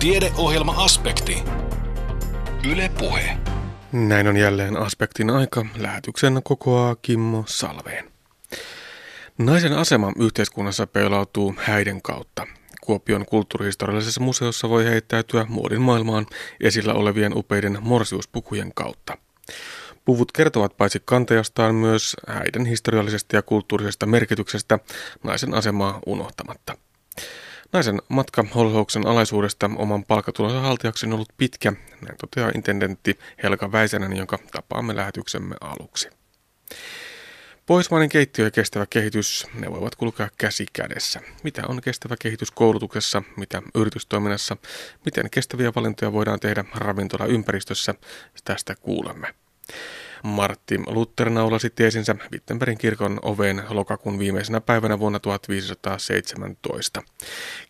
Tiedeohjelma-aspekti. Yle Puhe. Näin on jälleen aspektin aika. Lähetyksen kokoaa Kimmo Salveen. Naisen asema yhteiskunnassa peilautuu häiden kautta. Kuopion kulttuurihistoriallisessa museossa voi heittäytyä muodin maailmaan esillä olevien upeiden morsiuspukujen kautta. Puvut kertovat paitsi kantajastaan myös häiden historiallisesta ja kulttuurisesta merkityksestä naisen asemaa unohtamatta. Naisen matka holhouksen alaisuudesta oman palkkatulonsa haltijaksi on ollut pitkä, näin toteaa intendentti Helka Väisänen, jonka tapaamme lähetyksemme aluksi. Pohjoismainen keittiö ja kestävä kehitys, ne voivat kulkea käsi kädessä. Mitä on kestävä kehitys koulutuksessa, mitä yritystoiminnassa, miten kestäviä valintoja voidaan tehdä ravintola-ympäristössä, tästä kuulemme. Martti Luther naulasi tiesinsä Wittenbergin kirkon oveen lokakuun viimeisenä päivänä vuonna 1517.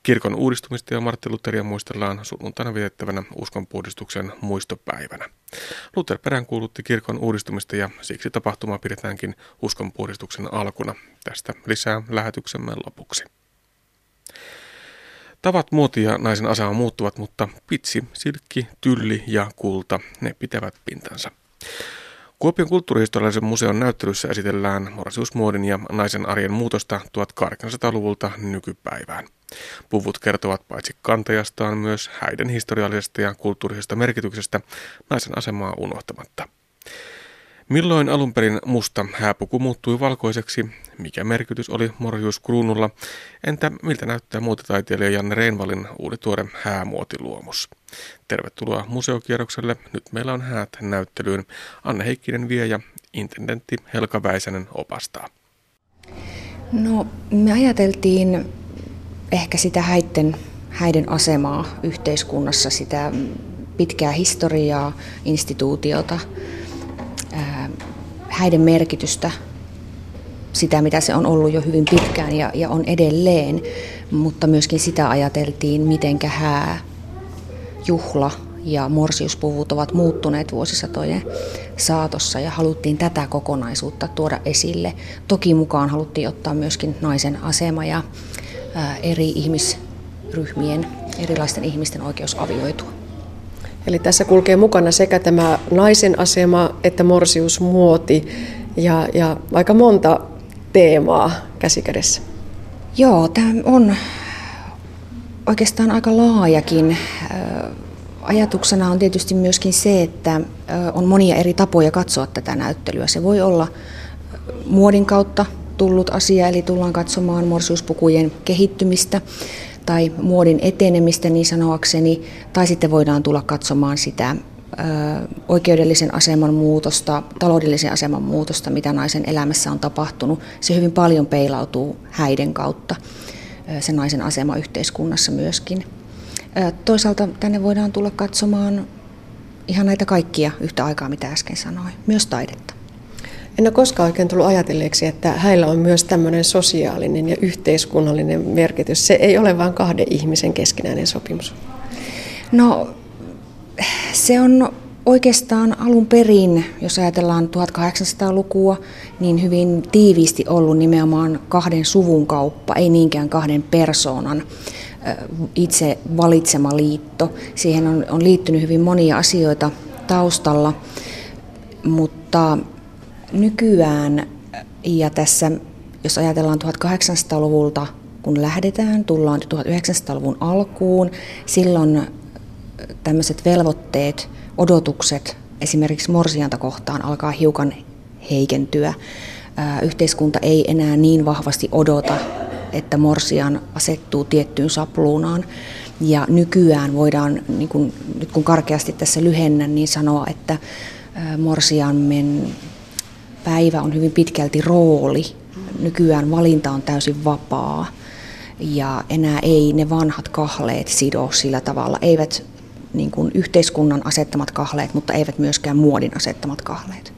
Kirkon uudistumista ja Martti Lutheria muistellaan sunnuntaina vietettävänä uskonpuhdistuksen muistopäivänä. Luther peräänkuulutti kirkon uudistumista ja siksi tapahtuma pidetäänkin uskonpuhdistuksen alkuna. Tästä lisää lähetyksemme lopuksi. Tavat muoti ja naisen asema muuttuvat, mutta pitsi, silkki, tylli ja kulta, ne pitävät pintansa. Kuopion kulttuurihistoriallisen museon näyttelyssä esitellään morsiusmuodin ja naisen arjen muutosta 1800-luvulta nykypäivään. Puvut kertovat paitsi kantajastaan myös häiden historiallisesta ja kulttuurisesta merkityksestä naisen asemaa unohtamatta. Milloin alun perin musta hääpuku muuttui valkoiseksi? Mikä merkitys oli Morjus Kruunulla? Entä miltä näyttää muotitaiteilija Janne Reinvalin uuden tuore häämuotiluomus? Tervetuloa museokierrokselle. Nyt meillä on häät näyttelyyn. Anne Heikkinen vie ja intendentti Helka Väisänen opastaa. No, me ajateltiin ehkä sitä häitten, häiden asemaa yhteiskunnassa, sitä pitkää historiaa, instituutiota, häiden merkitystä, sitä mitä se on ollut jo hyvin pitkään ja, ja on edelleen, mutta myöskin sitä ajateltiin, miten hää, juhla ja morsiuspuvut ovat muuttuneet vuosisatojen saatossa ja haluttiin tätä kokonaisuutta tuoda esille. Toki mukaan haluttiin ottaa myöskin naisen asema ja eri ihmisryhmien, erilaisten ihmisten oikeus avioitua. Eli tässä kulkee mukana sekä tämä naisen asema että morsiusmuoti ja, ja aika monta teemaa käsikädessä. Joo, tämä on oikeastaan aika laajakin. Ajatuksena on tietysti myöskin se, että on monia eri tapoja katsoa tätä näyttelyä. Se voi olla muodin kautta tullut asia, eli tullaan katsomaan morsiuspukujen kehittymistä tai muodin etenemistä niin sanoakseni, tai sitten voidaan tulla katsomaan sitä oikeudellisen aseman muutosta, taloudellisen aseman muutosta, mitä naisen elämässä on tapahtunut. Se hyvin paljon peilautuu häiden kautta, se naisen asema yhteiskunnassa myöskin. Toisaalta tänne voidaan tulla katsomaan ihan näitä kaikkia yhtä aikaa, mitä äsken sanoin, myös taidetta. En ole koskaan oikein tullut ajatelleeksi, että häillä on myös tämmöinen sosiaalinen ja yhteiskunnallinen merkitys. Se ei ole vain kahden ihmisen keskinäinen sopimus. No, se on oikeastaan alun perin, jos ajatellaan 1800-lukua, niin hyvin tiiviisti ollut nimenomaan kahden suvun kauppa, ei niinkään kahden persoonan itse valitsema liitto. Siihen on, on liittynyt hyvin monia asioita taustalla, mutta nykyään ja tässä, jos ajatellaan 1800-luvulta, kun lähdetään, tullaan 1900-luvun alkuun, silloin tämmöiset velvoitteet, odotukset esimerkiksi morsianta kohtaan alkaa hiukan heikentyä. Yhteiskunta ei enää niin vahvasti odota, että morsian asettuu tiettyyn sapluunaan. Ja nykyään voidaan, niin kun, nyt kun karkeasti tässä lyhennän, niin sanoa, että morsiamen päivä on hyvin pitkälti rooli. Nykyään valinta on täysin vapaa ja enää ei ne vanhat kahleet sido sillä tavalla. Eivät niin kuin yhteiskunnan asettamat kahleet, mutta eivät myöskään muodin asettamat kahleet.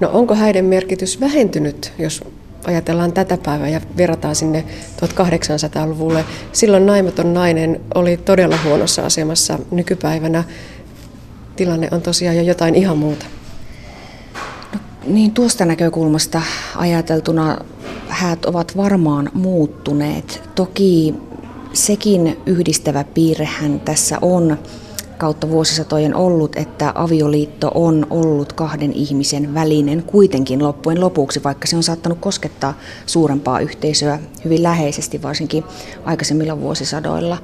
No onko häiden merkitys vähentynyt, jos ajatellaan tätä päivää ja verrataan sinne 1800-luvulle? Silloin naimaton nainen oli todella huonossa asemassa. Nykypäivänä tilanne on tosiaan jo jotain ihan muuta. Niin tuosta näkökulmasta ajateltuna häät ovat varmaan muuttuneet. Toki sekin yhdistävä piirrehän tässä on kautta vuosisatojen ollut, että avioliitto on ollut kahden ihmisen välinen kuitenkin loppujen lopuksi, vaikka se on saattanut koskettaa suurempaa yhteisöä hyvin läheisesti, varsinkin aikaisemmilla vuosisadoilla.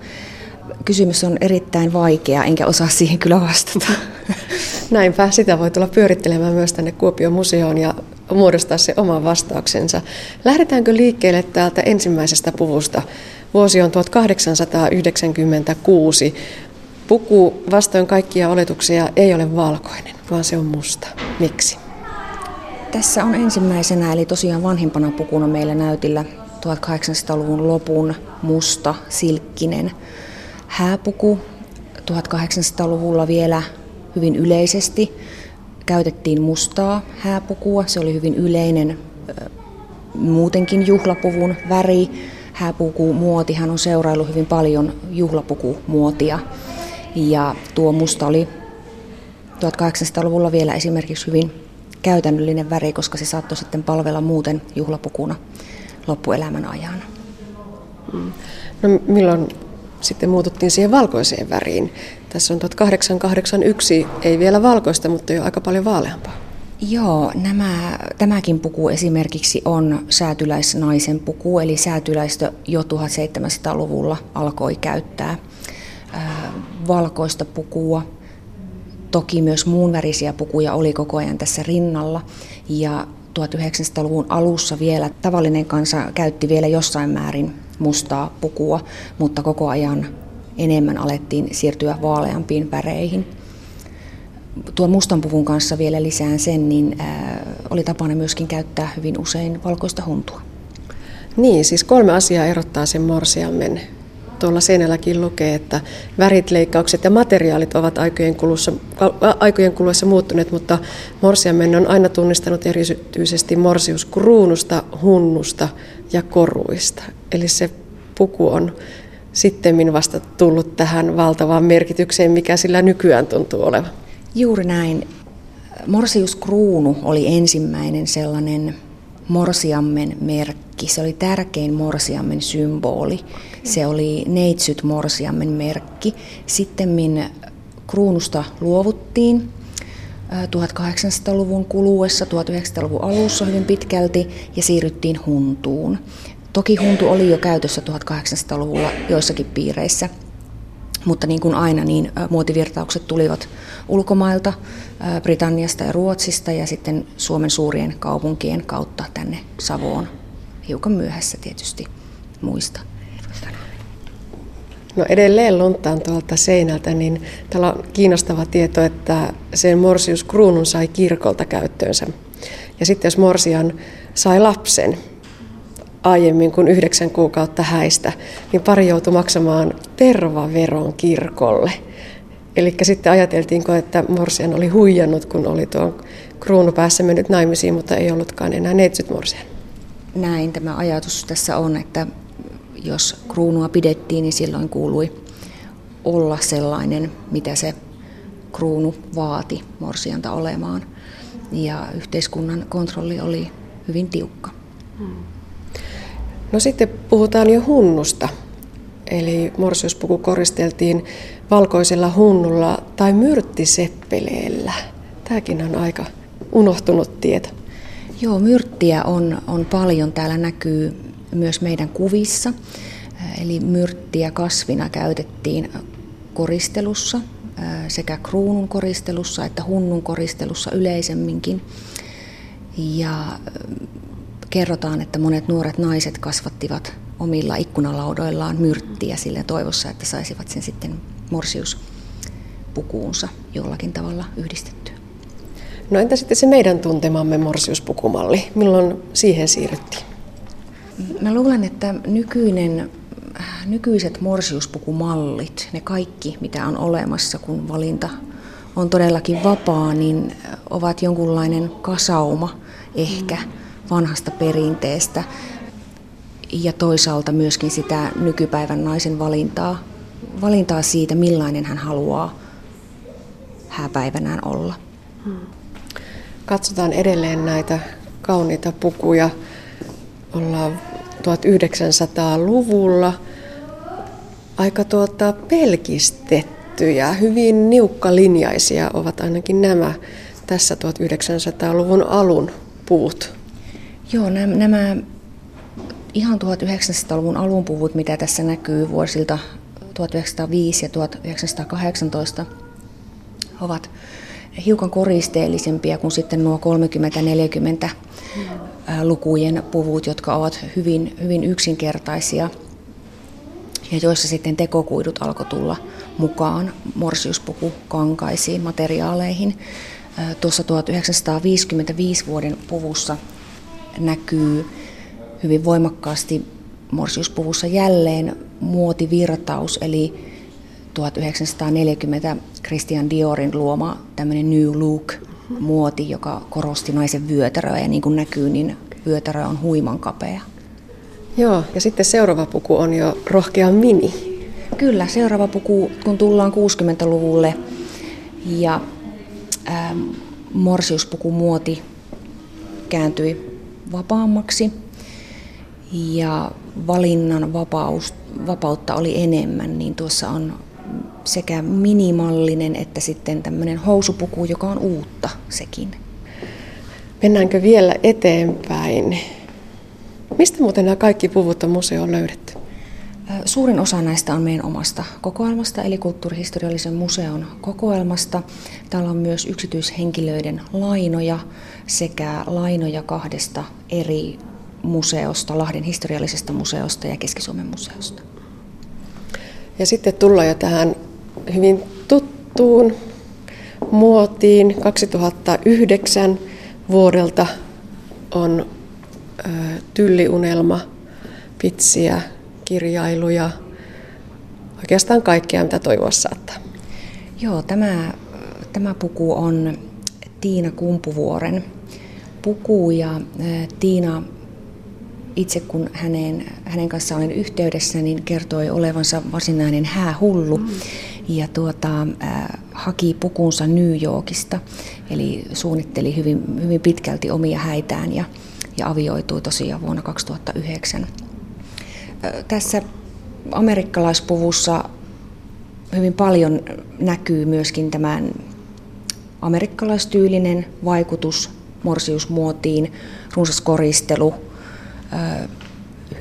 Kysymys on erittäin vaikea, enkä osaa siihen kyllä vastata. Näinpä, sitä voi tulla pyörittelemään myös tänne Kuopion museoon ja muodostaa se oman vastauksensa. Lähdetäänkö liikkeelle täältä ensimmäisestä puvusta? Vuosi on 1896. Puku vastoin kaikkia oletuksia ei ole valkoinen, vaan se on musta. Miksi? Tässä on ensimmäisenä, eli tosiaan vanhimpana pukuna meillä näytillä 1800-luvun lopun musta, silkkinen hääpuku. 1800-luvulla vielä hyvin yleisesti käytettiin mustaa hääpukua. Se oli hyvin yleinen muutenkin juhlapuvun väri. Hääpukumuotihan on seuraillut hyvin paljon juhlapukumuotia. Ja tuo musta oli 1800-luvulla vielä esimerkiksi hyvin käytännöllinen väri, koska se saattoi sitten palvella muuten juhlapukuna loppuelämän ajan. Mm. No, milloin sitten muututtiin siihen valkoiseen väriin? Tässä on 1881, ei vielä valkoista, mutta jo aika paljon vaaleampaa. Joo, nämä, tämäkin puku esimerkiksi on säätyläisnaisen puku, eli säätyläistö jo 1700-luvulla alkoi käyttää valkoista pukua. Toki myös muunvärisiä pukuja oli koko ajan tässä rinnalla ja 1900-luvun alussa vielä tavallinen kansa käytti vielä jossain määrin mustaa pukua, mutta koko ajan enemmän alettiin siirtyä vaaleampiin väreihin. Tuon mustan puvun kanssa vielä lisään sen, niin oli tapana myöskin käyttää hyvin usein valkoista huntua. Niin, siis kolme asiaa erottaa sen morsiammen tuolla seinälläkin lukee, että värit, leikkaukset ja materiaalit ovat aikojen kuluessa, aikojen kuluessa muuttuneet, mutta morsiamen on aina tunnistanut erityisesti morsiuskruunusta, hunnusta ja koruista. Eli se puku on sitten vasta tullut tähän valtavaan merkitykseen, mikä sillä nykyään tuntuu olevan. Juuri näin. Morsiuskruunu oli ensimmäinen sellainen morsiammen merkki. Se oli tärkein morsiammen symboli. Se oli neitsyt morsiammen merkki. Sitten kruunusta luovuttiin 1800-luvun kuluessa, 1900-luvun alussa hyvin pitkälti ja siirryttiin huntuun. Toki huntu oli jo käytössä 1800-luvulla joissakin piireissä, mutta niin kuin aina, niin muotivirtaukset tulivat ulkomailta, Britanniasta ja Ruotsista ja sitten Suomen suurien kaupunkien kautta tänne Savoon. Hiukan myöhässä tietysti muista. No edelleen luntaan tuolta seinältä, niin täällä on kiinnostava tieto, että sen morsius kruunun sai kirkolta käyttöönsä. Ja sitten jos morsian sai lapsen, aiemmin kuin yhdeksän kuukautta häistä, niin pari joutui maksamaan tervaveron kirkolle. Eli sitten ajateltiinko, että Morsian oli huijannut, kun oli tuon kruunu päässä mennyt naimisiin, mutta ei ollutkaan enää neitsyt Morsian. Näin tämä ajatus tässä on, että jos kruunua pidettiin, niin silloin kuului olla sellainen, mitä se kruunu vaati morsianta olemaan. Ja yhteiskunnan kontrolli oli hyvin tiukka. Hmm. No sitten puhutaan jo hunnusta. Eli morsiuspuku koristeltiin valkoisella hunnulla tai myrttiseppeleellä. Tämäkin on aika unohtunut tieto. Joo, myrttiä on, on paljon. Täällä näkyy myös meidän kuvissa. Eli myrttiä kasvina käytettiin koristelussa, sekä kruunun koristelussa että hunnun koristelussa yleisemminkin. Ja kerrotaan, että monet nuoret naiset kasvattivat omilla ikkunalaudoillaan myrttiä sille toivossa, että saisivat sen sitten morsiuspukuunsa jollakin tavalla yhdistettyä. No entä sitten se meidän tuntemamme morsiuspukumalli? Milloin siihen siirryttiin? Mä luulen, että nykyinen, nykyiset morsiuspukumallit, ne kaikki mitä on olemassa, kun valinta on todellakin vapaa, niin ovat jonkunlainen kasauma ehkä. Mm vanhasta perinteestä ja toisaalta myöskin sitä nykypäivän naisen valintaa, valintaa siitä, millainen hän haluaa hääpäivänään olla. Katsotaan edelleen näitä kauniita pukuja. Ollaan 1900-luvulla. aika tuota pelkistettyjä, hyvin niukkalinjaisia ovat ainakin nämä tässä 1900-luvun alun puut. Joo, nämä, nämä ihan 1900-luvun alun puvut, mitä tässä näkyy vuosilta 1905 ja 1918, ovat hiukan koristeellisempia kuin sitten nuo 30-40 lukujen puvut, jotka ovat hyvin, hyvin yksinkertaisia ja joissa sitten tekokuidut alkoi tulla mukaan morsiuspuku kankaisiin materiaaleihin. Tuossa 1955 vuoden puvussa näkyy hyvin voimakkaasti morsiuspuvussa jälleen muotivirtaus, eli 1940 Christian Diorin luoma tämmöinen New Look-muoti, joka korosti naisen vyötäröä ja niin kuin näkyy, niin vyötärö on huiman kapea. Joo, ja sitten seuraava puku on jo rohkea mini. Kyllä, seuraava puku, kun tullaan 60-luvulle ja ähm, morsiuspukumuoti kääntyi vapaammaksi ja valinnan vapaus, vapautta oli enemmän, niin tuossa on sekä minimallinen että sitten tämmöinen housupuku, joka on uutta sekin. Mennäänkö vielä eteenpäin? Mistä muuten nämä kaikki puvut on museoon löydetty? Suurin osa näistä on meidän omasta kokoelmasta, eli kulttuurihistoriallisen museon kokoelmasta. Täällä on myös yksityishenkilöiden lainoja sekä lainoja kahdesta eri museosta, Lahden historiallisesta museosta ja Keski-Suomen museosta. Ja sitten tullaan jo tähän hyvin tuttuun muotiin 2009 vuodelta on tylliunelma, pitsiä, kirjailuja, oikeastaan kaikkea mitä toivoa saattaa. Joo, tämä, tämä puku on Tiina Kumpuvuoren puku ja Tiina itse kun hänen, hänen kanssaan olen yhteydessä, niin kertoi olevansa varsinainen häähullu. Mm. Ja tuota, äh, haki pukunsa New Yorkista, eli suunnitteli hyvin, hyvin pitkälti omia häitään ja, ja avioitui tosiaan vuonna 2009. Tässä amerikkalaispuvussa hyvin paljon näkyy myöskin tämän amerikkalaistyylinen vaikutus morsiusmuotiin, runsas koristelu,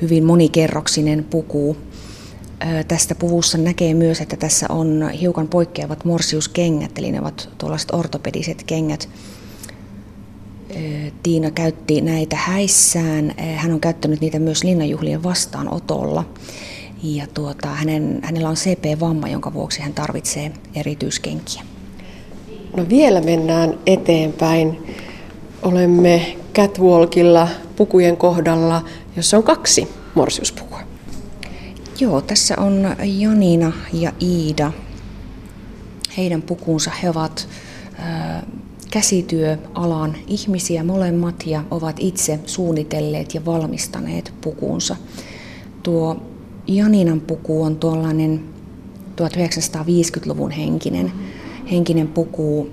hyvin monikerroksinen puku. Tästä puvussa näkee myös, että tässä on hiukan poikkeavat morsiuskengät, eli ne ovat tuollaiset ortopediset kengät. Tiina käytti näitä häissään. Hän on käyttänyt niitä myös linnanjuhlien vastaanotolla. Ja tuota, hänen, hänellä on CP-vamma, jonka vuoksi hän tarvitsee erityiskenkiä. No vielä mennään eteenpäin. Olemme catwalkilla pukujen kohdalla, jossa on kaksi morsiuspukua. Joo, tässä on Janina ja Iida. Heidän pukunsa he ovat äh, käsityöalan ihmisiä molemmat ja ovat itse suunnitelleet ja valmistaneet pukunsa. Tuo Janinan puku on tuollainen 1950-luvun henkinen, henkinen puku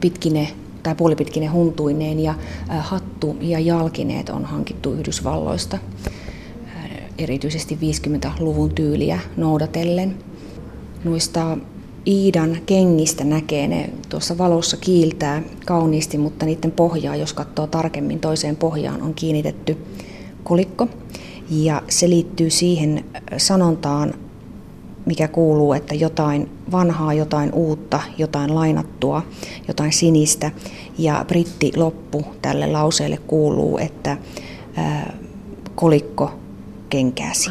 pitkine tai puolipitkinen huntuineen ja hattu ja jalkineet on hankittu Yhdysvalloista erityisesti 50-luvun tyyliä noudatellen. Noista Iidan kengistä näkee ne tuossa valossa kiiltää kauniisti, mutta niiden pohjaa, jos katsoo tarkemmin toiseen pohjaan, on kiinnitetty kolikko. Ja se liittyy siihen sanontaan mikä kuuluu, että jotain vanhaa, jotain uutta, jotain lainattua, jotain sinistä. Ja britti loppu tälle lauseelle kuuluu, että ää, kolikko kenkääsi.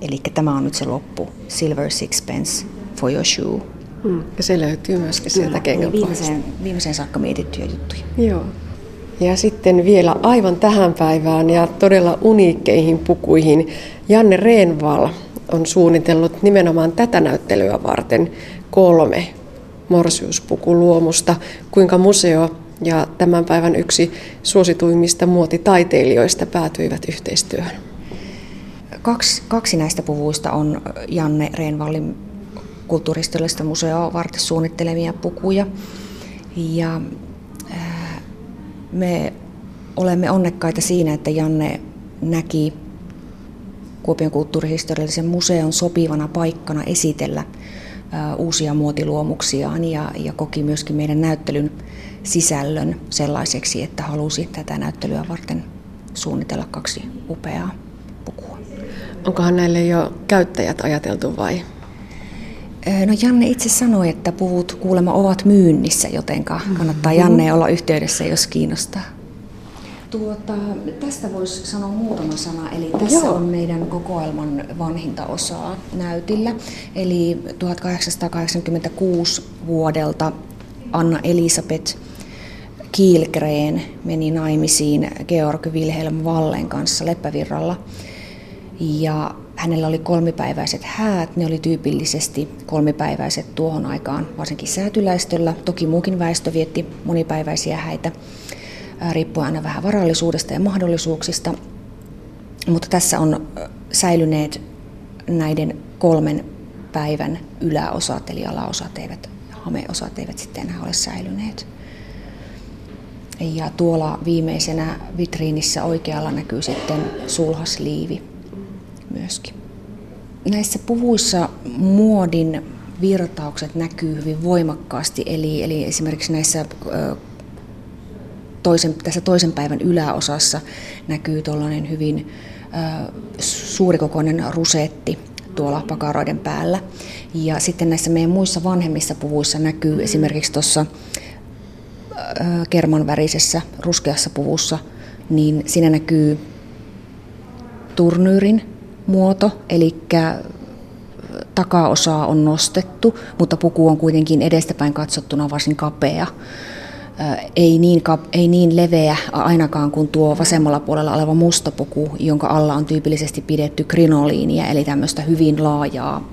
Eli tämä on nyt se loppu. Silver sixpence for your shoe. Hmm. Ja se löytyy myöskin sieltä kengän viimeiseen, viimeiseen saakka mietittyjä juttuja. Joo. Ja sitten vielä aivan tähän päivään ja todella uniikkeihin pukuihin Janne Reenval on suunnitellut nimenomaan tätä näyttelyä varten kolme morsiuspukuluomusta, kuinka museo ja tämän päivän yksi suosituimmista muotitaiteilijoista päätyivät yhteistyöhön. Kaksi, kaksi näistä puvuista on Janne Reenvallin kulttuuristollisesta museoa varten suunnittelemia pukuja. Ja me olemme onnekkaita siinä, että Janne näki Kuopion kulttuurihistoriallisen museon sopivana paikkana esitellä uusia muotiluomuksiaan ja, ja koki myöskin meidän näyttelyn sisällön sellaiseksi, että halusi tätä näyttelyä varten suunnitella kaksi upeaa pukua. Onkohan näille jo käyttäjät ajateltu vai? No Janne itse sanoi, että puvut kuulemma ovat myynnissä, joten kannattaa Janne olla yhteydessä, jos kiinnostaa. Tuota, tästä voisi sanoa muutama sana. Eli tässä Joo. on meidän kokoelman vanhinta osaa näytillä. Eli 1886 vuodelta Anna Elisabeth Kielgren meni naimisiin Georg Wilhelm Wallen kanssa Leppävirralla. Ja hänellä oli kolmipäiväiset häät, ne oli tyypillisesti kolmipäiväiset tuohon aikaan, varsinkin säätyläistöllä. Toki muukin väestö vietti monipäiväisiä häitä, riippuen aina vähän varallisuudesta ja mahdollisuuksista. Mutta tässä on säilyneet näiden kolmen päivän yläosat, eli alaosat eivät, hameosat eivät sitten enää ole säilyneet. Ja tuolla viimeisenä vitriinissä oikealla näkyy sitten sulhasliivi myöskin. Näissä puvuissa muodin virtaukset näkyy hyvin voimakkaasti, eli, eli esimerkiksi näissä toisen, tässä toisen päivän yläosassa näkyy tuollainen hyvin suurikokoinen rusetti tuolla pakaroiden päällä. Ja sitten näissä meidän muissa vanhemmissa puvuissa näkyy esimerkiksi tuossa kerman värisessä ruskeassa puvussa, niin siinä näkyy turnyyrin muoto, eli takaosaa on nostettu, mutta puku on kuitenkin edestäpäin katsottuna varsin kapea. Ei niin, ei niin leveä ainakaan kuin tuo vasemmalla puolella oleva musta puku, jonka alla on tyypillisesti pidetty krinoliinia, eli tämmöistä hyvin laajaa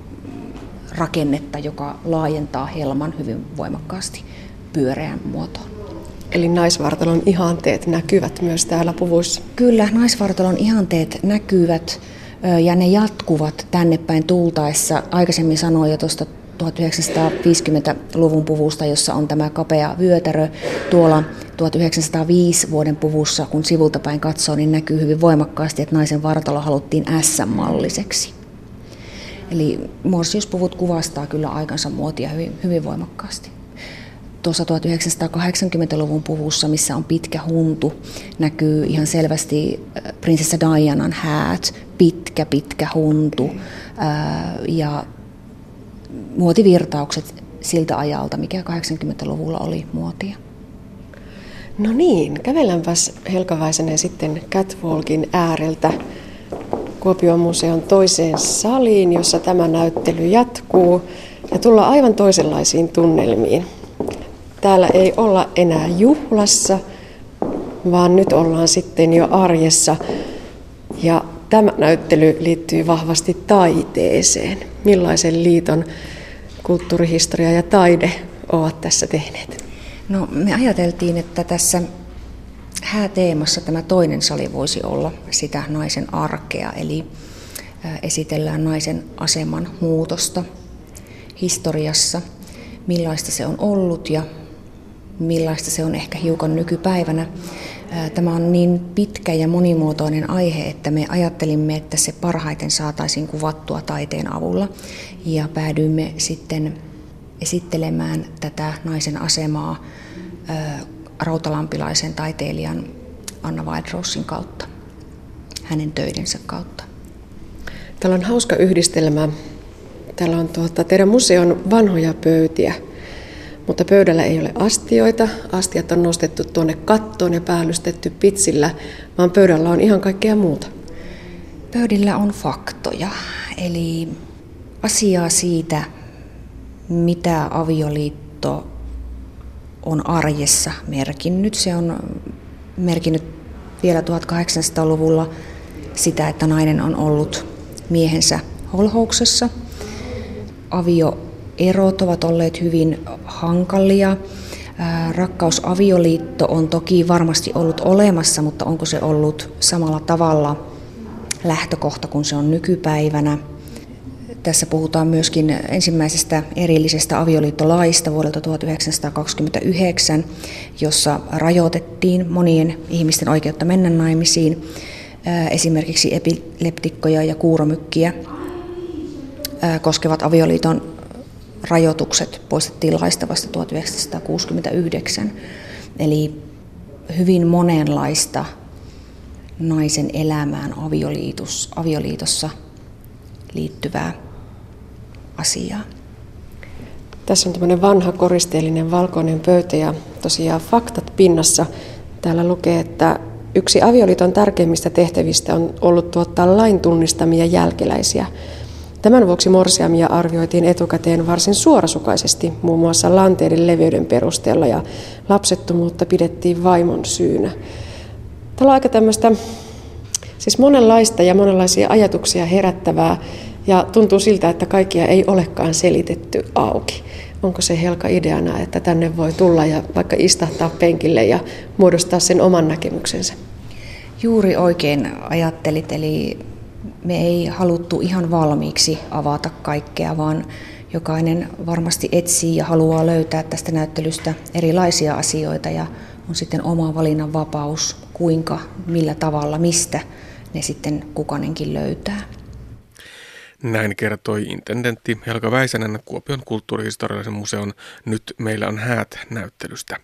rakennetta, joka laajentaa helman hyvin voimakkaasti pyöreän muotoon. Eli naisvartalon ihanteet näkyvät myös täällä puvuissa? Kyllä, naisvartalon ihanteet näkyvät ja ne jatkuvat tänne päin tultaessa. Aikaisemmin sanoin jo tuosta 1950-luvun puvusta, jossa on tämä kapea vyötärö. Tuolla 1905 vuoden puvussa, kun sivulta päin katsoo, niin näkyy hyvin voimakkaasti, että naisen vartalo haluttiin S-malliseksi. Eli morsiuspuvut kuvastaa kyllä aikansa muotia hyvin, hyvin voimakkaasti tuossa 1980-luvun puvussa, missä on pitkä huntu, näkyy ihan selvästi äh, prinsessa Dianan häät, pitkä pitkä huntu äh, ja muotivirtaukset siltä ajalta, mikä 80-luvulla oli muotia. No niin, kävelläänpäs Helka Väisänen sitten Catwalkin ääreltä Kuopion museon toiseen saliin, jossa tämä näyttely jatkuu ja tullaan aivan toisenlaisiin tunnelmiin. Täällä ei olla enää juhlassa, vaan nyt ollaan sitten jo arjessa. Ja tämä näyttely liittyy vahvasti taiteeseen. Millaisen liiton kulttuurihistoria ja taide ovat tässä tehneet? No, me ajateltiin, että tässä hääteemassa tämä toinen sali voisi olla sitä naisen arkea, eli esitellään naisen aseman muutosta historiassa, millaista se on ollut ja millaista se on ehkä hiukan nykypäivänä. Tämä on niin pitkä ja monimuotoinen aihe, että me ajattelimme, että se parhaiten saataisiin kuvattua taiteen avulla. Ja päädyimme sitten esittelemään tätä naisen asemaa rautalampilaisen taiteilijan Anna Wildrosin kautta, hänen töidensä kautta. Täällä on hauska yhdistelmä. Täällä on tuota, teidän museon vanhoja pöytiä – mutta pöydällä ei ole astioita. Astiat on nostettu tuonne kattoon ja päällystetty pitsillä, vaan pöydällä on ihan kaikkea muuta. Pöydillä on faktoja, eli asiaa siitä, mitä avioliitto on arjessa merkinnyt. Se on merkinnyt vielä 1800-luvulla sitä, että nainen on ollut miehensä holhouksessa. Avio erot ovat olleet hyvin hankalia. Rakkausavioliitto on toki varmasti ollut olemassa, mutta onko se ollut samalla tavalla lähtökohta kuin se on nykypäivänä? Tässä puhutaan myöskin ensimmäisestä erillisestä avioliittolaista vuodelta 1929, jossa rajoitettiin monien ihmisten oikeutta mennä naimisiin. esimerkiksi epileptikkoja ja kuuromykkiä koskevat avioliiton rajoitukset poistettiin laista vasta 1969. Eli hyvin monenlaista naisen elämään avioliitos, avioliitossa liittyvää asiaa. Tässä on tämmöinen vanha koristeellinen valkoinen pöytä ja tosiaan faktat pinnassa. Täällä lukee, että yksi avioliiton tärkeimmistä tehtävistä on ollut tuottaa lain tunnistamia jälkeläisiä. Tämän vuoksi morsiamia arvioitiin etukäteen varsin suorasukaisesti, muun muassa lanteiden leveyden perusteella, ja lapsettomuutta pidettiin vaimon syynä. Täällä on aika tämmöistä, siis monenlaista ja monenlaisia ajatuksia herättävää, ja tuntuu siltä, että kaikkia ei olekaan selitetty auki. Onko se Helka ideana, että tänne voi tulla ja vaikka istahtaa penkille ja muodostaa sen oman näkemyksensä? Juuri oikein ajattelit, eli me ei haluttu ihan valmiiksi avata kaikkea, vaan jokainen varmasti etsii ja haluaa löytää tästä näyttelystä erilaisia asioita ja on sitten oma valinnan vapaus, kuinka, millä tavalla, mistä ne sitten kukanenkin löytää. Näin kertoi intendentti Helga Väisänen Kuopion kulttuurihistoriallisen museon Nyt meillä on häät näyttelystä.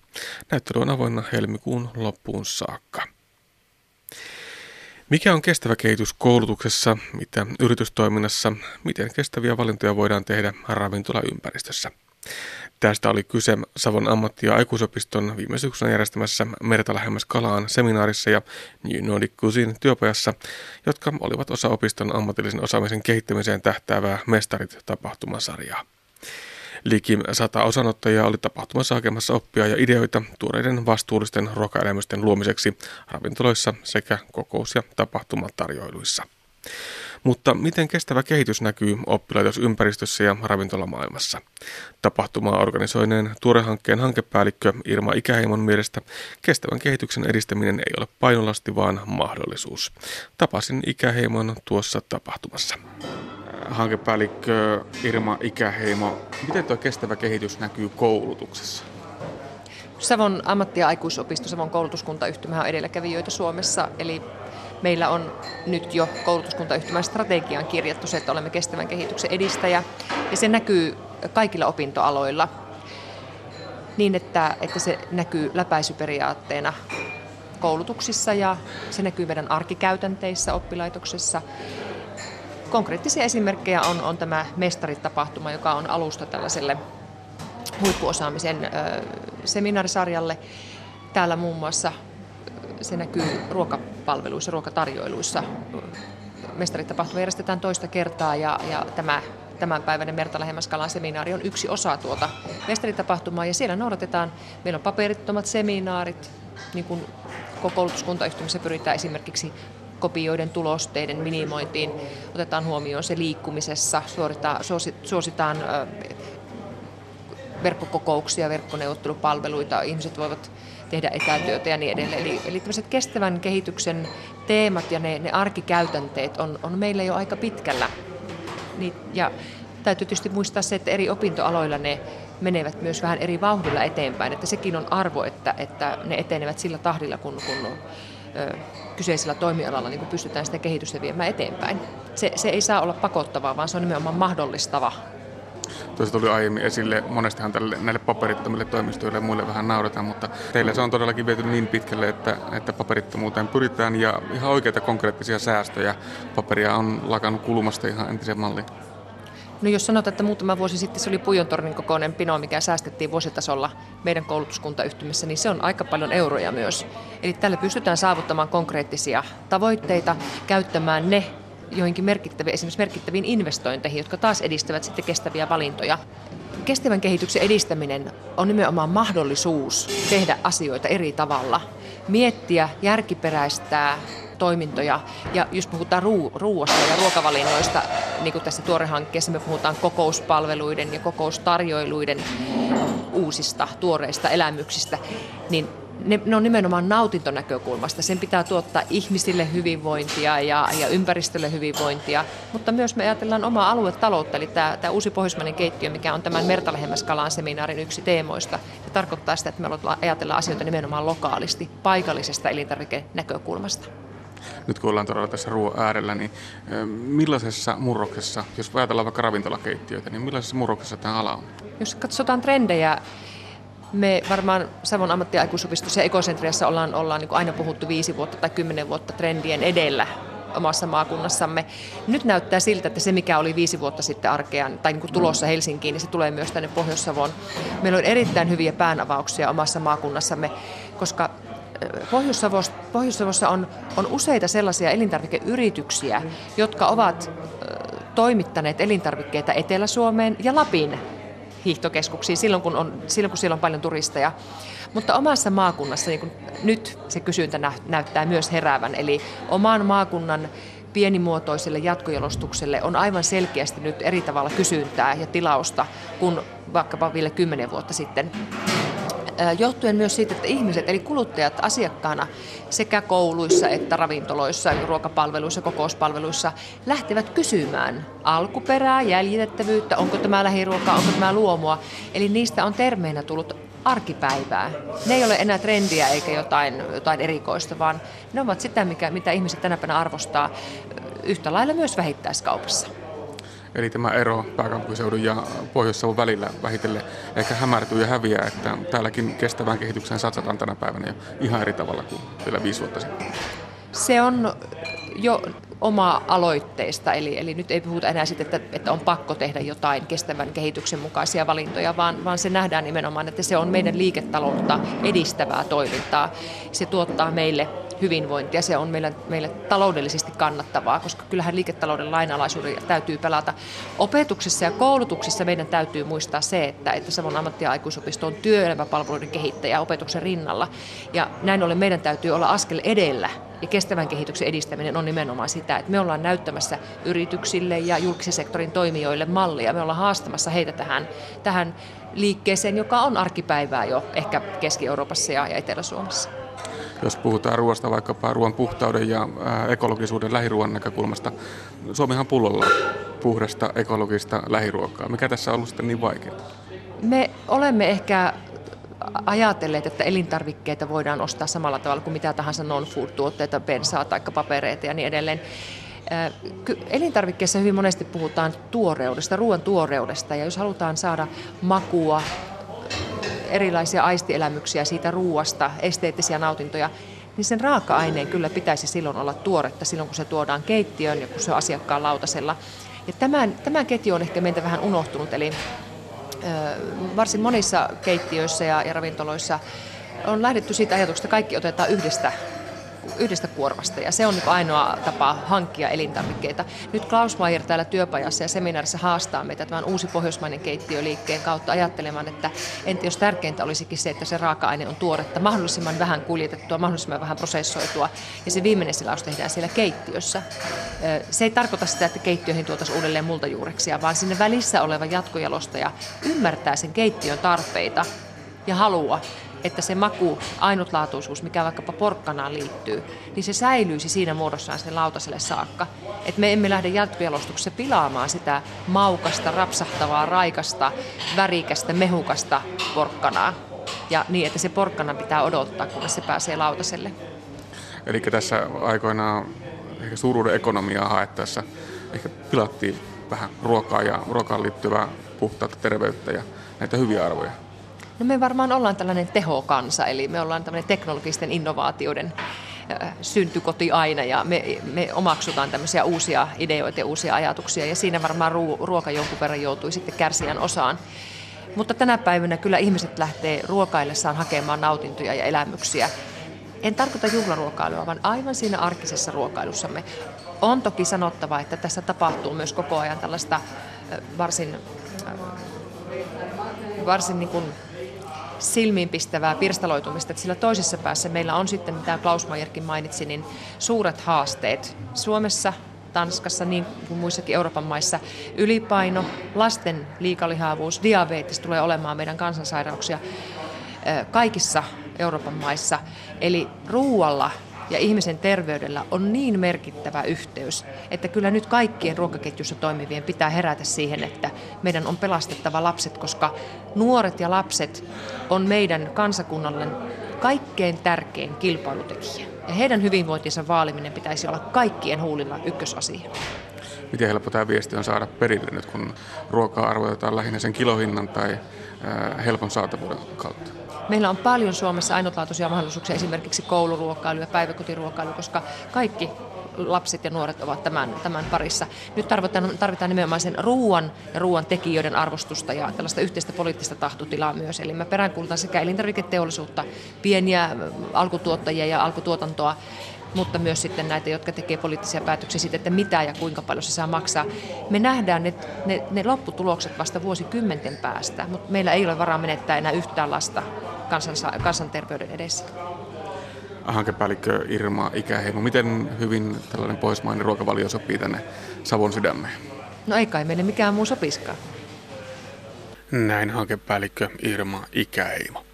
Näyttely on avoinna helmikuun loppuun saakka. Mikä on kestävä kehitys koulutuksessa, mitä yritystoiminnassa, miten kestäviä valintoja voidaan tehdä ravintolaympäristössä? Tästä oli kyse Savon ammatti- ja aikuisopiston viime syksynä järjestämässä Merta lähemmäs Kalaan seminaarissa ja New Nordic Cuisine työpajassa, jotka olivat osa opiston ammatillisen osaamisen kehittämiseen tähtäävää Mestarit-tapahtumasarjaa. Liki sata osanottajaa oli tapahtumassa hakemassa oppia ja ideoita tuoreiden vastuullisten ruokaelämysten luomiseksi ravintoloissa sekä kokous- ja tapahtumatarjoiluissa. Mutta miten kestävä kehitys näkyy oppilaitosympäristössä ja ravintolamaailmassa? Tapahtumaa organisoineen tuorehankkeen hankepäällikkö Irma Ikäheimon mielestä kestävän kehityksen edistäminen ei ole painolasti, vaan mahdollisuus. Tapasin Ikäheimon tuossa tapahtumassa hankepäällikkö Irma Ikäheimo. Miten tuo kestävä kehitys näkyy koulutuksessa? Savon ammatti- ja aikuisopisto, Savon koulutuskuntayhtymä on edelläkävijöitä Suomessa, eli meillä on nyt jo koulutuskuntayhtymän strategiaan kirjattu se, että olemme kestävän kehityksen edistäjä, ja se näkyy kaikilla opintoaloilla niin, että, että se näkyy läpäisyperiaatteena koulutuksissa ja se näkyy meidän arkikäytänteissä oppilaitoksessa konkreettisia esimerkkejä on, on tämä mestaritapahtuma, joka on alusta tällaiselle huippuosaamisen ö, seminaarisarjalle. Täällä muun muassa se näkyy ruokapalveluissa, ruokatarjoiluissa. Mestaritapahtuma järjestetään toista kertaa ja, ja tämä tämänpäiväinen Merta Lähemmäskalan seminaari on yksi osa tuota mestaritapahtumaa ja siellä noudatetaan, meillä on paperittomat seminaarit, niin kuin koulutuskuntayhtymässä pyritään esimerkiksi kopioiden tulosteiden minimointiin otetaan huomioon se liikkumisessa, suoritaan, suositaan verkkokokouksia, verkkoneuvottelupalveluita, ihmiset voivat tehdä etätyötä ja niin edelleen. Eli, eli tämmöiset kestävän kehityksen teemat ja ne, ne arkikäytänteet on, on meillä jo aika pitkällä. Niin, ja täytyy tietysti muistaa se, että eri opintoaloilla ne menevät myös vähän eri vauhdilla eteenpäin. Että sekin on arvo, että, että ne etenevät sillä tahdilla, kun, kun kyseisellä toimialalla niin pystytään sitä kehitystä viemään eteenpäin. Se, se ei saa olla pakottavaa, vaan se on nimenomaan mahdollistava. Tuossa tuli aiemmin esille, monestihan tälle, näille paperittomille toimistoille ja muille vähän nauretaan, mutta teille se on todellakin viety niin pitkälle, että, että paperittomuuteen pyritään ja ihan oikeita konkreettisia säästöjä. Paperia on lakannut kulumasta ihan entiseen malliin. No jos sanotaan, että muutama vuosi sitten se oli Pujontornin kokoinen pino, mikä säästettiin vuositasolla meidän koulutuskuntayhtymässä, niin se on aika paljon euroja myös. Eli tällä pystytään saavuttamaan konkreettisia tavoitteita, käyttämään ne joihinkin merkittäviin, esimerkiksi merkittäviin investointeihin, jotka taas edistävät sitten kestäviä valintoja. Kestävän kehityksen edistäminen on nimenomaan mahdollisuus tehdä asioita eri tavalla, miettiä, järkiperäistää, toimintoja. Ja jos puhutaan ruu- ruuasta ja ruokavalinnoista, niin kuin tässä tuorehankkeessa me puhutaan kokouspalveluiden ja kokoustarjoiluiden uusista, tuoreista elämyksistä, niin ne, ne on nimenomaan nautintonäkökulmasta. Sen pitää tuottaa ihmisille hyvinvointia ja, ja ympäristölle hyvinvointia, mutta myös me ajatellaan omaa aluetaloutta, eli tämä, tämä uusi pohjoismainen keittiö, mikä on tämän Mertalehemmäskalan seminaarin yksi teemoista. Se tarkoittaa sitä, että me ajatellaan asioita nimenomaan lokaalisti, paikallisesta elintarvikenäkökulmasta. Nyt kun ollaan todella tässä ruoan äärellä, niin millaisessa murroksessa, jos ajatellaan vaikka ravintolakeittiöitä, niin millaisessa murroksessa tämä ala on? Jos katsotaan trendejä, me varmaan Savon ammattiaikuisopistossa ja ekocentriassa ollaan, ollaan niin aina puhuttu viisi vuotta tai kymmenen vuotta trendien edellä omassa maakunnassamme. Nyt näyttää siltä, että se mikä oli viisi vuotta sitten arkea tai niin kuin tulossa Helsinkiin, niin se tulee myös tänne Pohjois-Savoon. Meillä on erittäin hyviä päänavauksia omassa maakunnassamme, koska Pohjois-Savossa, Pohjois-Savossa on, on useita sellaisia elintarvikeyrityksiä, jotka ovat toimittaneet elintarvikkeita Etelä-Suomeen ja Lapin hiihtokeskuksiin silloin, kun, on, silloin, kun siellä on paljon turisteja. Mutta omassa maakunnassa niin nyt se kysyntä näyttää myös heräävän, eli oman maakunnan pienimuotoiselle jatkojalostukselle on aivan selkeästi nyt eri tavalla kysyntää ja tilausta kuin vaikkapa vielä kymmenen vuotta sitten johtuen myös siitä, että ihmiset eli kuluttajat asiakkaana sekä kouluissa että ravintoloissa, ruokapalveluissa, kokouspalveluissa lähtevät kysymään alkuperää, jäljitettävyyttä, onko tämä lähiruokaa, onko tämä luomua. Eli niistä on termeinä tullut arkipäivää. Ne ei ole enää trendiä eikä jotain, jotain erikoista, vaan ne ovat sitä, mikä, mitä ihmiset tänä päivänä arvostaa yhtä lailla myös vähittäiskaupassa. Eli tämä ero pääkaupunkiseudun ja Pohjois-Savon välillä vähitellen ehkä hämärtyy ja häviää, että täälläkin kestävään kehitykseen satsataan tänä päivänä jo ihan eri tavalla kuin vielä viisi vuotta sitten. Se on jo oma aloitteista, eli, eli nyt ei puhuta enää siitä, että, että on pakko tehdä jotain kestävän kehityksen mukaisia valintoja, vaan, vaan se nähdään nimenomaan, että se on meidän liiketaloutta edistävää toimintaa. Se tuottaa meille hyvinvointia. Se on meille, meille taloudellisesti kannattavaa, koska kyllähän liiketalouden lainalaisuuden täytyy pelata. Opetuksessa ja koulutuksessa meidän täytyy muistaa se, että, että Savon ammatti- ja aikuisopisto on työelämäpalveluiden kehittäjä opetuksen rinnalla. Ja näin ollen meidän täytyy olla askel edellä ja kestävän kehityksen edistäminen on nimenomaan sitä, että me ollaan näyttämässä yrityksille ja julkisen sektorin toimijoille mallia. Me ollaan haastamassa heitä tähän, tähän liikkeeseen, joka on arkipäivää jo ehkä Keski-Euroopassa ja Etelä-Suomessa jos puhutaan ruoasta vaikkapa ruoan puhtauden ja ekologisuuden lähiruoan näkökulmasta. Suomihan pullolla puhdasta ekologista lähiruokaa. Mikä tässä on ollut sitten niin vaikeaa? Me olemme ehkä ajatelleet, että elintarvikkeita voidaan ostaa samalla tavalla kuin mitä tahansa non-food-tuotteita, bensaa tai papereita ja niin edelleen. Elintarvikkeissa hyvin monesti puhutaan tuoreudesta, ruoan tuoreudesta, ja jos halutaan saada makua, erilaisia aistielämyksiä siitä ruuasta, esteettisiä nautintoja, niin sen raaka-aineen kyllä pitäisi silloin olla tuoretta silloin, kun se tuodaan keittiöön ja kun se on asiakkaan lautasella. Ja tämän, tämän ketju on ehkä meiltä vähän unohtunut, eli varsin monissa keittiöissä ja, ja ravintoloissa on lähdetty siitä ajatuksesta, että kaikki otetaan yhdestä yhdestä kuormasta ja se on niin ainoa tapa hankkia elintarvikkeita. Nyt Klaus Mayer täällä työpajassa ja seminaarissa haastaa meitä tämän uusi pohjoismainen keittiöliikkeen kautta ajattelemaan, että entä jos tärkeintä olisikin se, että se raaka-aine on tuoretta, mahdollisimman vähän kuljetettua, mahdollisimman vähän prosessoitua ja se viimeinen silaus tehdään siellä keittiössä. Se ei tarkoita sitä, että keittiöihin tuotaisiin uudelleen multajuureksia, vaan sinne välissä oleva jatkojalostaja ymmärtää sen keittiön tarpeita ja halua että se maku, ainutlaatuisuus, mikä vaikkapa porkkanaan liittyy, niin se säilyisi siinä muodossaan sen lautaselle saakka. Että me emme lähde jatkojalostuksessa pilaamaan sitä maukasta, rapsahtavaa, raikasta, värikästä, mehukasta porkkanaa. Ja niin, että se porkkana pitää odottaa, kunnes se pääsee lautaselle. Eli tässä aikoinaan ehkä suuruuden ekonomiaa haettaessa ehkä pilattiin vähän ruokaa ja ruokaan liittyvää puhtautta, terveyttä ja näitä hyviä arvoja. No me varmaan ollaan tällainen tehokansa, eli me ollaan tämmöinen teknologisten innovaatioiden syntykoti aina ja me, me omaksutaan tämmöisiä uusia ideoita ja uusia ajatuksia ja siinä varmaan ruoka jonkun verran joutui sitten kärsijän osaan. Mutta tänä päivänä kyllä ihmiset lähtee ruokaillessaan hakemaan nautintoja ja elämyksiä. En tarkoita juhlaruokailua, vaan aivan siinä arkisessa ruokailussamme. On toki sanottava, että tässä tapahtuu myös koko ajan tällaista varsin, varsin niin kuin silmiinpistävää pirstaloitumista, että sillä toisessa päässä meillä on sitten, mitä Klaus Mayerkin mainitsi, niin suuret haasteet. Suomessa, Tanskassa, niin kuin muissakin Euroopan maissa, ylipaino, lasten liikalihavuus, diabetes tulee olemaan meidän kansansairauksia kaikissa Euroopan maissa. Eli ruualla ja ihmisen terveydellä on niin merkittävä yhteys, että kyllä nyt kaikkien ruokaketjussa toimivien pitää herätä siihen, että meidän on pelastettava lapset, koska nuoret ja lapset on meidän kansakunnalle kaikkein tärkein kilpailutekijä. Ja heidän hyvinvointinsa vaaliminen pitäisi olla kaikkien huulilla ykkösasia. Miten helppo tämä viesti on saada perille nyt, kun ruokaa arvotetaan lähinnä sen kilohinnan tai helpon saatavuuden kautta? Meillä on paljon Suomessa ainutlaatuisia mahdollisuuksia esimerkiksi kouluruokailu ja päiväkotiruokailu, koska kaikki lapset ja nuoret ovat tämän, tämän parissa. Nyt tarvitaan, tarvitaan nimenomaan sen ruoan ja ruoan tekijöiden arvostusta ja tällaista yhteistä poliittista tahtotilaa myös. Eli mä peräänkuulutan sekä elintarviketeollisuutta, pieniä alkutuottajia ja alkutuotantoa, mutta myös sitten näitä, jotka tekee poliittisia päätöksiä siitä, että mitä ja kuinka paljon se saa maksaa. Me nähdään ne, ne, ne lopputulokset vasta vuosikymmenten päästä, mutta meillä ei ole varaa menettää enää yhtään lasta kansan, kansanterveyden edessä hankepäällikkö Irma Ikäheimo. Miten hyvin tällainen pohjoismainen ruokavalio sopii tänne Savon sydämeen? No ei kai meille mikään muu sopiskaan. Näin hankepäällikkö Irma Ikäheimo.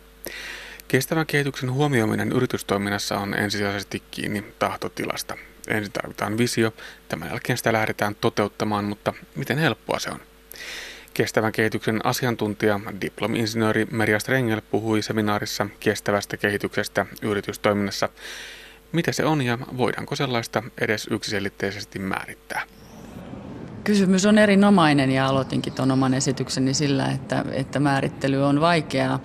Kestävän kehityksen huomioiminen yritystoiminnassa on ensisijaisesti kiinni tahtotilasta. Ensin tarvitaan visio, tämän jälkeen sitä lähdetään toteuttamaan, mutta miten helppoa se on? Kestävän kehityksen asiantuntija, diplomi-insinööri Merja Strengel puhui seminaarissa kestävästä kehityksestä yritystoiminnassa. Mitä se on ja voidaanko sellaista edes yksiselitteisesti määrittää? Kysymys on erinomainen ja aloitinkin tuon oman esitykseni sillä, että, että määrittely on vaikeaa.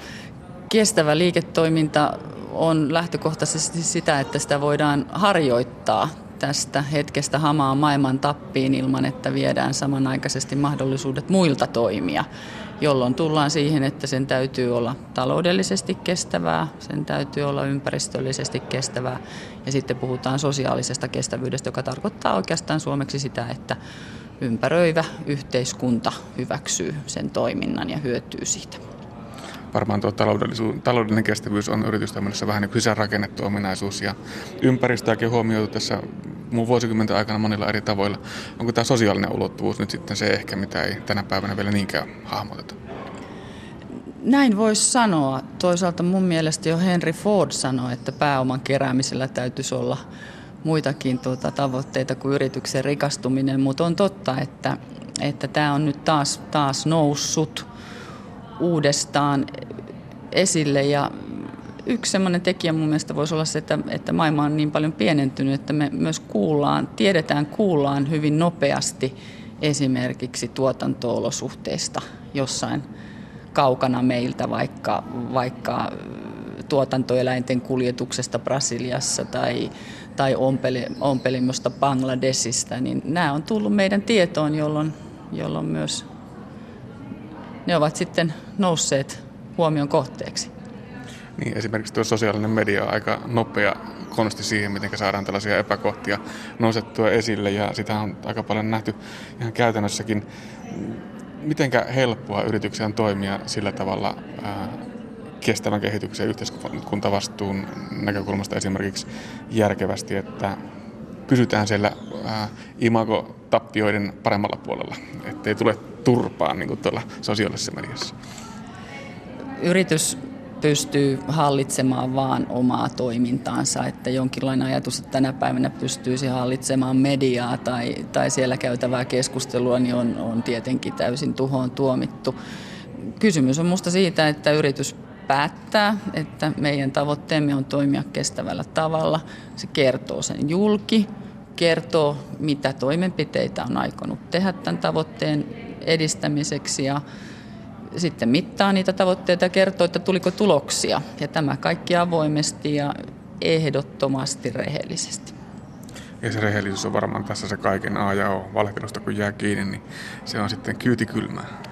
Kestävä liiketoiminta on lähtökohtaisesti sitä, että sitä voidaan harjoittaa tästä hetkestä hamaa maailman tappiin ilman, että viedään samanaikaisesti mahdollisuudet muilta toimia, jolloin tullaan siihen, että sen täytyy olla taloudellisesti kestävää, sen täytyy olla ympäristöllisesti kestävää ja sitten puhutaan sosiaalisesta kestävyydestä, joka tarkoittaa oikeastaan suomeksi sitä, että ympäröivä yhteiskunta hyväksyy sen toiminnan ja hyötyy siitä varmaan tuo taloudellinen kestävyys on yritystoiminnassa vähän niin sisäänrakennettu ominaisuus ja ympäristöäkin huomioitu tässä muun vuosikymmenten aikana monilla eri tavoilla. Onko tämä sosiaalinen ulottuvuus nyt sitten se ehkä, mitä ei tänä päivänä vielä niinkään hahmoteta? Näin voisi sanoa. Toisaalta mun mielestä jo Henry Ford sanoi, että pääoman keräämisellä täytyisi olla muitakin tuota, tavoitteita kuin yrityksen rikastuminen, mutta on totta, että, että tämä on nyt taas, taas noussut uudestaan esille. Ja yksi sellainen tekijä mun mielestä voisi olla se, että, että maailma on niin paljon pienentynyt, että me myös kuullaan, tiedetään, kuullaan hyvin nopeasti esimerkiksi tuotantoolosuhteista jossain kaukana meiltä, vaikka, vaikka tuotantoeläinten kuljetuksesta Brasiliassa tai, tai ompeli, ompelimosta Bangladesista, niin nämä on tullut meidän tietoon, jolloin, jolloin myös ne ovat sitten nousseet huomion kohteeksi. Niin, esimerkiksi tuo sosiaalinen media on aika nopea konsti siihen, miten saadaan tällaisia epäkohtia nousettua esille ja sitä on aika paljon nähty ihan käytännössäkin. Mitenkä helppoa yrityksiä toimia sillä tavalla ää, kestävän kehityksen ja yhteiskuntavastuun näkökulmasta esimerkiksi järkevästi, että pysytään siellä ää, imago-tappioiden paremmalla puolella, ettei tule turpaan niin kuin tuolla sosiaalisessa mediassa. Yritys pystyy hallitsemaan vaan omaa toimintaansa, että jonkinlainen ajatus, että tänä päivänä pystyisi hallitsemaan mediaa tai, tai siellä käytävää keskustelua, niin on, on tietenkin täysin tuhoon tuomittu. Kysymys on minusta siitä, että yritys päättää, että meidän tavoitteemme on toimia kestävällä tavalla. Se kertoo sen julki, kertoo mitä toimenpiteitä on aikonut tehdä tämän tavoitteen edistämiseksi ja sitten mittaa niitä tavoitteita ja kertoo, että tuliko tuloksia. Ja tämä kaikki avoimesti ja ehdottomasti rehellisesti. Ja se rehellisyys on varmaan tässä se kaiken A ja O. Valehtelusta kun jää kiinni, niin se on sitten kyyti kylmää.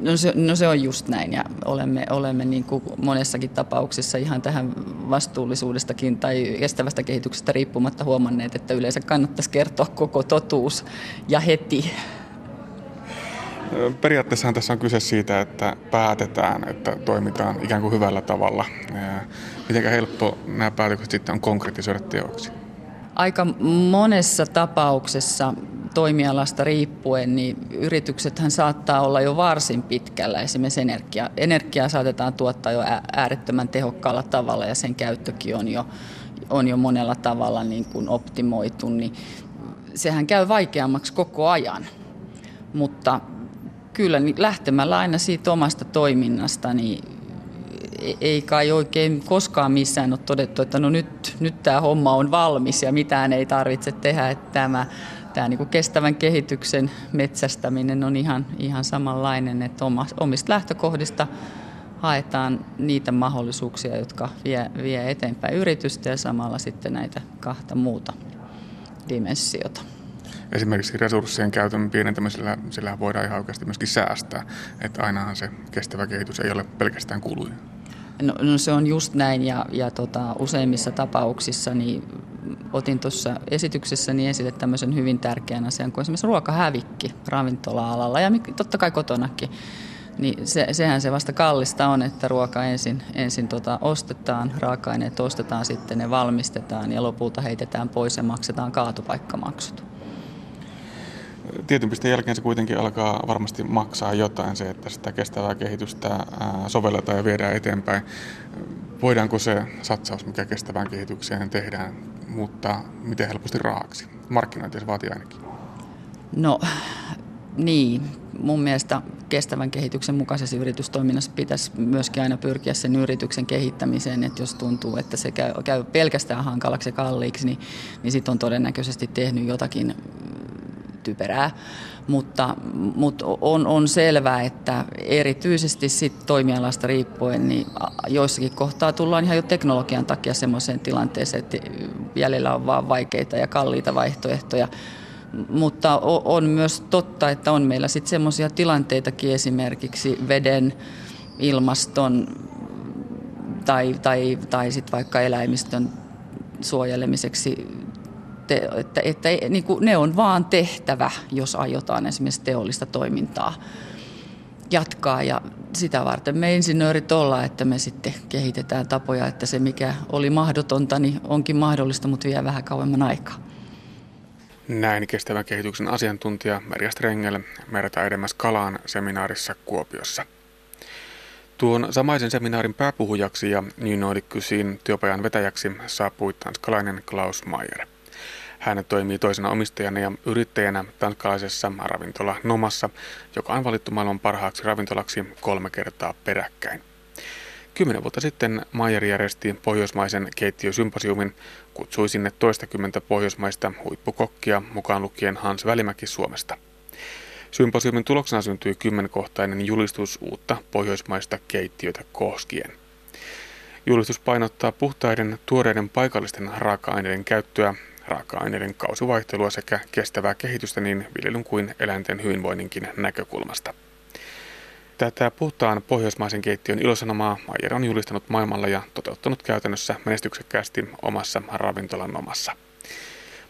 No se, no se on just näin ja olemme, olemme niin kuin monessakin tapauksessa ihan tähän vastuullisuudestakin tai kestävästä kehityksestä riippumatta huomanneet, että yleensä kannattaisi kertoa koko totuus ja heti. Periaatteessahan tässä on kyse siitä, että päätetään, että toimitaan ikään kuin hyvällä tavalla. Miten helppo nämä päätökset sitten on konkretisoida teoksi? Aika monessa tapauksessa toimialasta riippuen, niin yrityksethän saattaa olla jo varsin pitkällä. Esimerkiksi energia, energiaa saatetaan tuottaa jo äärettömän tehokkaalla tavalla ja sen käyttökin on jo, on jo monella tavalla niin kuin optimoitu, niin sehän käy vaikeammaksi koko ajan. Mutta kyllä niin lähtemällä aina siitä omasta toiminnasta, niin ei kai oikein koskaan missään ole todettu, että no nyt, nyt tämä homma on valmis ja mitään ei tarvitse tehdä, että tämä, tämä niin kuin kestävän kehityksen metsästäminen on ihan, ihan samanlainen, että omista lähtökohdista haetaan niitä mahdollisuuksia, jotka vie, vie eteenpäin yritystä ja samalla sitten näitä kahta muuta dimensiota. Esimerkiksi resurssien käytön pienentämisellä sillä voidaan ihan oikeasti myöskin säästää, että ainahan se kestävä kehitys ei ole pelkästään kuluja. No, no se on just näin ja, ja tota, useimmissa tapauksissa niin otin tuossa esityksessäni esille tämmöisen hyvin tärkeän asian kuin esimerkiksi ruokahävikki ravintola-alalla ja totta kai kotonakin niin se, sehän se vasta kallista on, että ruoka ensin, ensin tota ostetaan, raaka-aineet ostetaan, sitten ne valmistetaan ja lopulta heitetään pois ja maksetaan kaatupaikkamaksut. Tietyn pisteen jälkeen se kuitenkin alkaa varmasti maksaa jotain se, että sitä kestävää kehitystä sovelletaan ja viedään eteenpäin. Voidaanko se satsaus, mikä kestävään kehitykseen tehdään, muuttaa miten helposti rahaksi? Markkinointi se vaatii ainakin. No niin, mun mielestä kestävän kehityksen mukaisessa yritystoiminnassa pitäisi myöskin aina pyrkiä sen yrityksen kehittämiseen, että jos tuntuu, että se käy, käy pelkästään hankalaksi ja kalliiksi, niin, niin sitten on todennäköisesti tehnyt jotakin typerää. Mutta, mutta on, on selvää, että erityisesti sit toimialasta riippuen, niin joissakin kohtaa tullaan ihan jo teknologian takia semmoiseen tilanteeseen, että jäljellä on vain vaikeita ja kalliita vaihtoehtoja mutta on myös totta, että on meillä sitten semmoisia tilanteitakin esimerkiksi veden, ilmaston tai, tai, tai sitten vaikka eläimistön suojelemiseksi, te, että, että niin kuin ne on vaan tehtävä, jos aiotaan esimerkiksi teollista toimintaa jatkaa ja sitä varten me insinöörit ollaan, että me sitten kehitetään tapoja, että se mikä oli mahdotonta, niin onkin mahdollista, mutta vie vähän kauemman aikaa. Näin kestävän kehityksen asiantuntija Merja Strengel Merta edemmäs Kalaan seminaarissa Kuopiossa. Tuon samaisen seminaarin pääpuhujaksi ja New Nordic Cuisine työpajan vetäjäksi saapui tanskalainen Klaus Mayer. Hän toimii toisena omistajana ja yrittäjänä tanskalaisessa ravintola Nomassa, joka on valittu maailman parhaaksi ravintolaksi kolme kertaa peräkkäin. Kymmenen vuotta sitten Maier järjesti pohjoismaisen keittiösymposiumin, kutsui sinne toistakymmentä pohjoismaista huippukokkia, mukaan lukien Hans Välimäki Suomesta. Symposiumin tuloksena syntyi kymmenkohtainen julistus uutta pohjoismaista keittiötä koskien. Julistus painottaa puhtaiden, tuoreiden paikallisten raaka-aineiden käyttöä, raaka-aineiden kausivaihtelua sekä kestävää kehitystä niin viljelyn kuin eläinten hyvinvoinninkin näkökulmasta. Tätä puhtaan pohjoismaisen keittiön ilosanomaa Maijer on julistanut maailmalla ja toteuttanut käytännössä menestyksekkäästi omassa ravintolan omassa.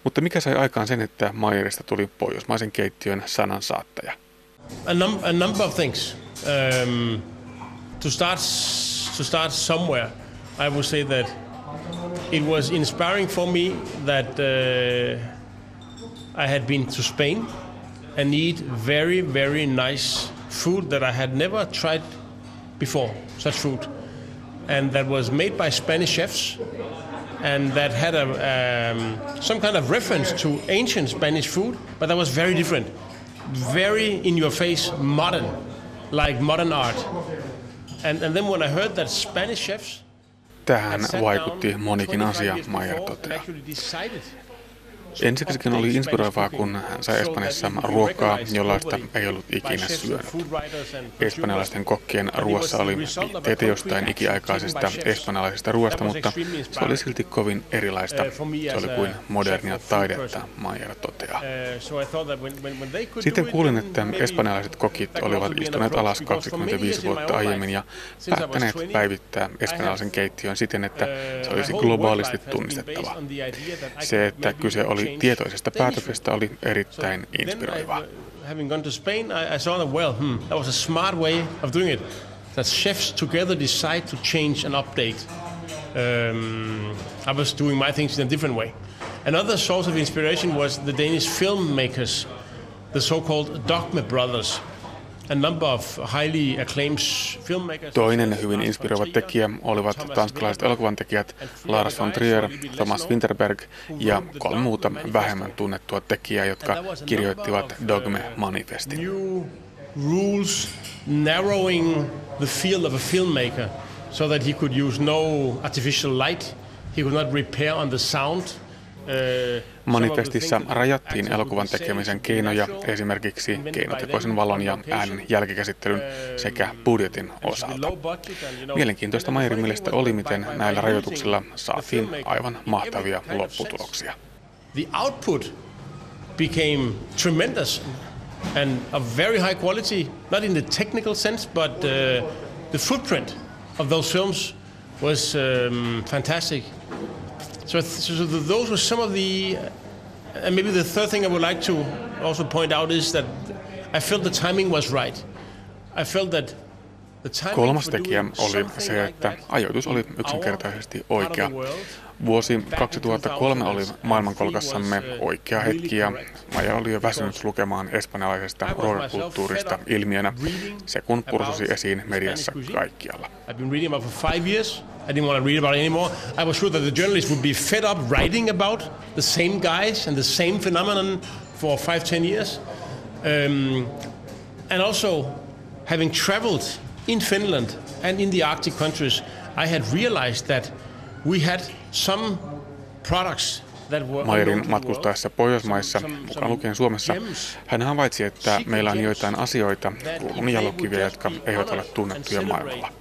Mutta mikä sai aikaan sen, että Maijerista tuli pohjoismaisen keittiön sanan saattaja? A, num- a number of things. Um, to, start, to start somewhere, I would say that it was inspiring for me that uh, I had been to Spain and eat very, very nice food that I had never tried before, such food. And that was made by Spanish chefs and that had a, um, some kind of reference to ancient Spanish food, but that was very different. Very in your face, modern, like modern art. And, and then when I heard that Spanish chefs Tähän vaikutti monikin asia, Mayer toteaa. Ensiksikin oli inspiroivaa, kun hän sai Espanjassa ruokaa, jollaista ei ollut ikinä syönyt. Espanjalaisten kokkien ruoassa oli viitteitä jostain ikiaikaisesta espanjalaisesta ruoasta, mutta se oli silti kovin erilaista. Se oli kuin modernia taidetta, Maier toteaa. Sitten kuulin, että espanjalaiset kokit olivat istuneet alas 25 vuotta aiemmin ja päättäneet päivittää espanjalaisen keittiön siten, että se olisi globaalisti tunnistettava. Se, että kyse oli oli tietoisesta päätöksestä oli erittäin inspiroivaa. Having gone to Spain, I, I saw that well, hmm, that was a smart way of doing it. That chefs together decide to change and update. Um, I was doing my things in a different way. Another source of inspiration was the Danish filmmakers, the so-called Dogme Brothers. Toinen hyvin inspiroiva tekijä olivat tanskalaiset elokuvantekijät Lars von Trier, Thomas Winterberg ja kolme muuta vähemmän tunnettua tekijää, jotka kirjoittivat Dogme-manifestin. Rules narrowing the field of a filmmaker so that he could use no artificial light. He could not repair on the sound. Manifestissa rajattiin elokuvan tekemisen keinoja esimerkiksi keinotekoisen valon ja äänen jälkikäsittelyn sekä budjetin osalta. Mielenkiintoista Mayerin mielestä oli, miten näillä rajoituksilla saatiin aivan mahtavia lopputuloksia. The output became tremendous and of very high quality, not in the technical sense, but uh, the footprint of those films was um, fantastic. So, so those were some of the, uh, and maybe the third thing I would like to also point out is that I felt the timing was right. I felt that Kolmas tekijä oli se, että ajoitus oli yksinkertaisesti oikea. Vuosi 2003 oli maailmankolkassamme oikea hetki ja Maja oli jo väsynyt lukemaan espanjalaisesta ruokakulttuurista ilmiönä, se kun pursusi esiin mediassa kaikkialla. I didn't want to read about it anymore. I was sure that the journalists would be fed up writing about the same guys and the same phenomenon for five, ten years. Um, and also, having traveled in Finland and in the Arctic countries, I had realized that we had some products Mayerin matkustaessa Pohjoismaissa, mukaan lukien Suomessa, hän havaitsi, että meillä on joitain asioita, kruununjalokiviä, jotka eivät ole tunnettuja maailmalla.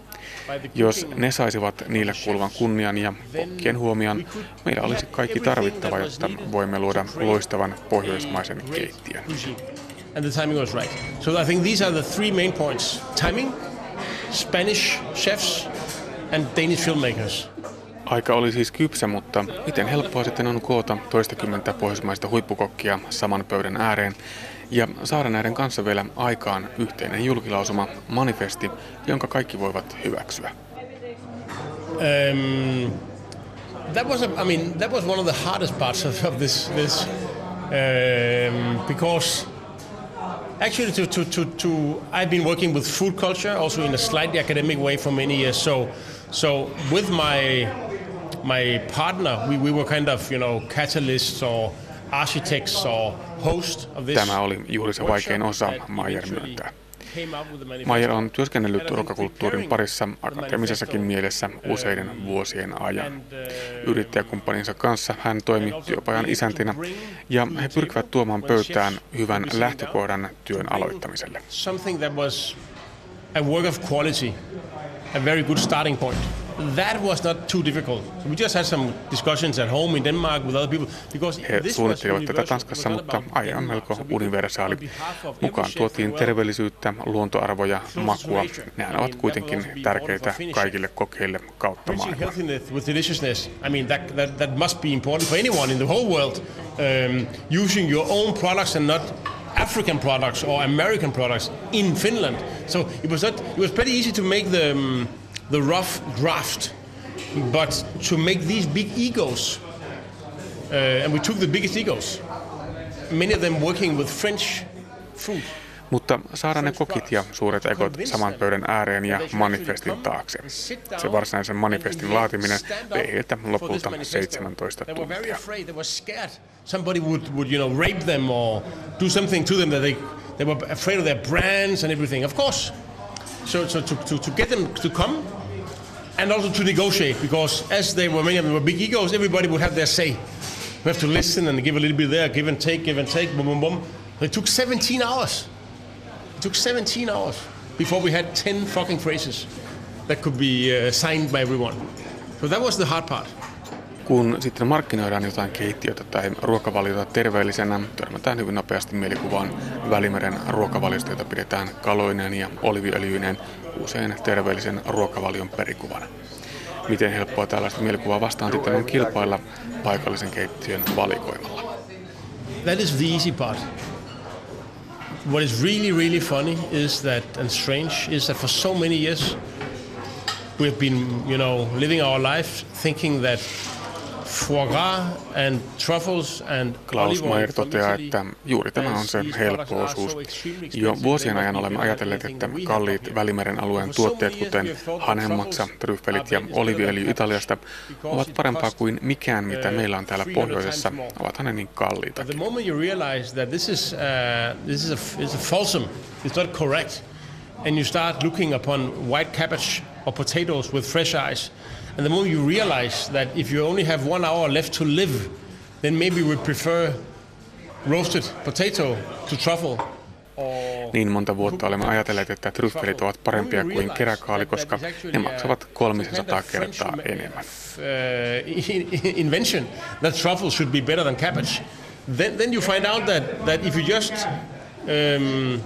Jos ne saisivat niille kuuluvan kunnian ja kokkien huomion, meillä olisi kaikki tarvittava, jotta voimme luoda loistavan pohjoismaisen keittiön. And the timing was right. So I think these are the three main points. Timing, Spanish chefs and Danish filmmakers. Aika oli siis kypsä, mutta miten helppoa sitten on koota toistakymmentä pohjoismaista huippukokkia saman pöydän ääreen ja saada näiden kanssa vielä aikaan yhteinen julkilausuma, manifesti, jonka kaikki voivat hyväksyä. Um, that was, a, I mean, that was one of the hardest parts of, of this, this um, because actually to, to, to, to, I've been working with food culture also in a slightly academic way for many years. So, so with my my partner, we, we were kind of, you know, catalysts or architects or host of this Tämä oli juuri se vaikein osa, Mayer myöntää. Mayer on työskennellyt ruokakulttuurin parissa akateemisessakin mielessä useiden vuosien ajan. Yrittäjäkumppaninsa kanssa hän toimi työpajan isäntinä ja he pyrkivät tuomaan pöytään hyvän lähtökohdan työn aloittamiselle. A work of quality, a very good starting point that was not too difficult. So we just had some discussions at home in Denmark with other people because He suunnittelivat tätä Tanskassa, mutta aihe on melko universaali. Mukaan tuotiin terveellisyyttä, luontoarvoja, makua. Nämä ovat kuitenkin tärkeitä kaikille kokeille kautta maailman. I mean, that, that, that must be important for anyone in the whole world. Um, using your own products and not African products or American products in Finland. So it was not, it was pretty easy to make the um, the rough draft, but to make these big egos, uh, and we took the biggest egos, many of them working with French food. Mutta saada ne kokit ja suuret ekot saman pöydän ääreen ja manifestin taakse. Se varsinaisen manifestin laatiminen vei heiltä lopulta 17 tuntia. Somebody would, would, you know, rape them or do something to them that they, they were afraid of their brands and everything. Of course. So, so to, to, to get them to come and also to negotiate because as they were many of them were big egos, everybody would have their say. We have to listen and give a little bit there, give and take, give and take, boom, boom, boom. It took 17 hours. It took 17 hours before we had 10 fucking phrases that could be uh, signed by everyone. So that was the hard part. Kun sitten markkinoidaan jotain keittiötä tai ruokavaliota terveellisenä, törmätään hyvin nopeasti mielikuvaan Välimeren ruokavaliosta, jota pidetään kaloinen ja oliviöljyinen usein terveellisen ruokavalion perikuvana. Miten helppoa tällaista mielikuvaa vastaan sitten on kilpailla paikallisen keittiön valikoimalla? That is the easy part. What is really, really funny is that, and strange, is that for so many years we've been, you know, living our life thinking that Klaus Mayer toteaa, että juuri tämä on se helppo osuus. Jo vuosien ajan olemme ajatelleet, että kalliit Välimeren alueen tuotteet, kuten hanhenmaksa, tryffelit ja oliviöljy Italiasta, ovat parempaa kuin mikään, mitä meillä on täällä pohjoisessa. Ovathan ne niin kalliita. And you start looking upon white cabbage or potatoes with fresh eyes. And the moment you realize that if you only have one hour left to live, then maybe we prefer roasted potato to truffle Niin monta vuotta olemme ajatelleet, että tryffelit ovat parempia kuin keräkaali, koska ne maksavat 300 kertaa enemmän. Uh, invention that truffle should be better than cabbage. Then, then you find out that, that if you just um,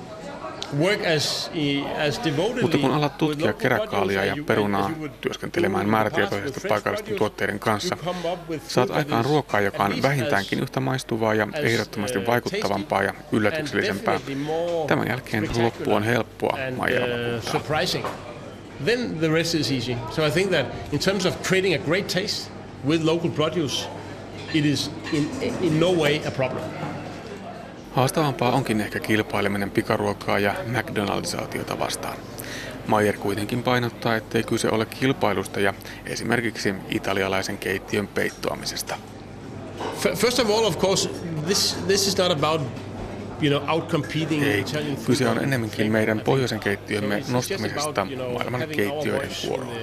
mutta kun alat tutkia keräkaalia ja perunaa työskentelemään määrätietoisesti paikallisten tuotteiden kanssa, saat aikaan ruokaa, joka on vähintäänkin yhtä maistuvaa ja ehdottomasti uh, vaikuttavampaa ja yllätyksellisempää. Tämän jälkeen loppu on helppoa, Maijala Then the rest is easy. So I think that in terms of creating a great taste with local produce, it is in, in no way a problem. Haastavampaa onkin ehkä kilpaileminen pikaruokaa ja McDonaldsaatiota vastaan. Mayer kuitenkin painottaa, ettei kyse ole kilpailusta ja esimerkiksi italialaisen keittiön peittoamisesta. First of all, of course, this, this is not about you know, outcompeting Ei, kyse on enemmänkin meidän pohjoisen keittiömme nostamisesta maailman keittiöiden kuoroon.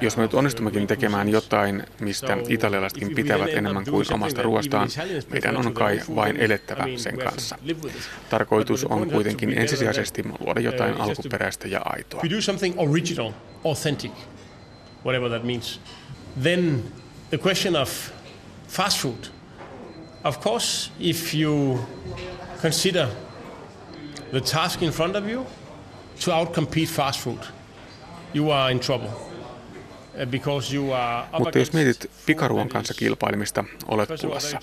Jos me nyt onnistummekin tekemään jotain, mistä italialaisetkin pitävät enemmän kuin omasta ruoastaan, meidän on kai vain elettävä sen kanssa. Tarkoitus on kuitenkin ensisijaisesti luoda jotain alkuperäistä ja aitoa. whatever that means. Then the question of fast food. Of course, if you consider the task in front of you to outcompete fast food, you are in trouble. Uh, Mutta jos mietit pikaruon kanssa kilpailemista, olet pulassa.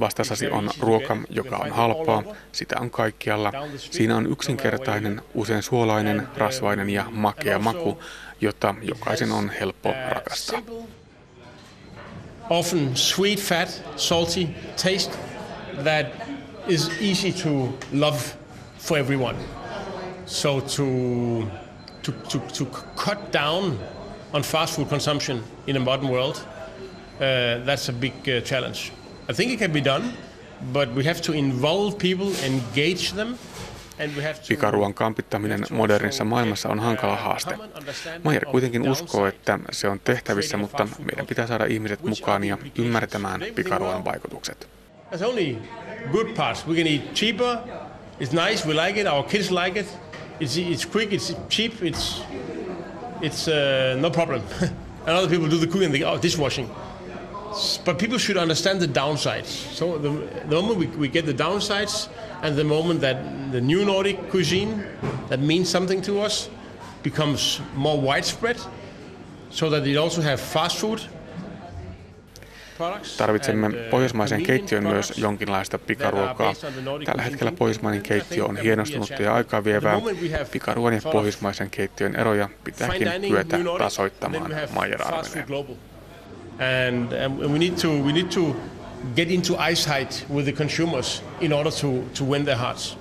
Vastasasi on ruoka, joka on halpaa, sitä on kaikkialla. Siinä on yksinkertainen, usein suolainen, rasvainen ja makea maku, jota jokaisen on helppo rakastaa. Often sweet, fat, salty taste that is easy to love for everyone. So to, to, to, to cut down on fast food consumption in a modern world, uh, that's a big uh, challenge. I think it can be done, but we have to involve people, engage them, Pikaruoan kampittaminen modernissa maailmassa on hankala haaste. Mayer kuitenkin uskoo, että se on tehtävissä, mutta meidän pitää saada ihmiset mukaan ja ymmärtämään pikaruoan vaikutukset. There's only good parts. We can eat cheaper. It's nice. We like it. Our kids like it. It's, it's quick. It's cheap. It's it's uh, no problem. and other people do the cooking. They oh dishwashing. But people should understand the downsides. So the, the moment we, we get the downsides, and the moment that the new Nordic cuisine that means something to us becomes more widespread, so that they also have fast food Tarvitsemme pohjoismaisen keittiön myös jonkinlaista pikaruokaa. Tällä hetkellä pohjoismainen keittiö on hienostunutta ja aikaa vievää. Pikaruon ja pohjoismaisen keittiön eroja pitääkin kyetä tasoittamaan, Maijer arvelee. And, and we need to we need to get into eyesight with the consumers in order to, to win their hearts.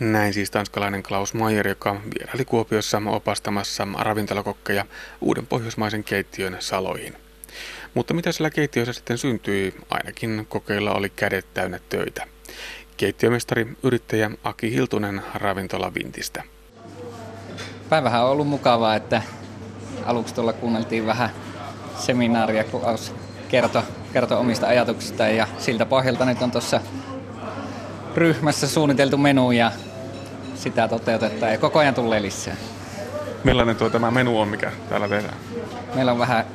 Näin siis tanskalainen Klaus Mayer, joka vieraili Kuopiossa opastamassa ravintolakokkeja uuden pohjoismaisen keittiön saloihin. Mutta mitä sillä keittiössä sitten syntyi, ainakin kokeilla oli kädet täynnä töitä. Keittiömestari, yrittäjä Aki Hiltunen ravintola Vintistä. Päivähän on ollut mukavaa, että aluksi tuolla kuunneltiin vähän seminaaria, kun kertoi, kertoi omista ajatuksistaan ja siltä pohjalta nyt on tuossa ryhmässä suunniteltu menu ja sitä toteutetaan ja koko ajan tulee lisää. Millainen tuo tämä menu on, mikä täällä tehdään? Meillä on vähän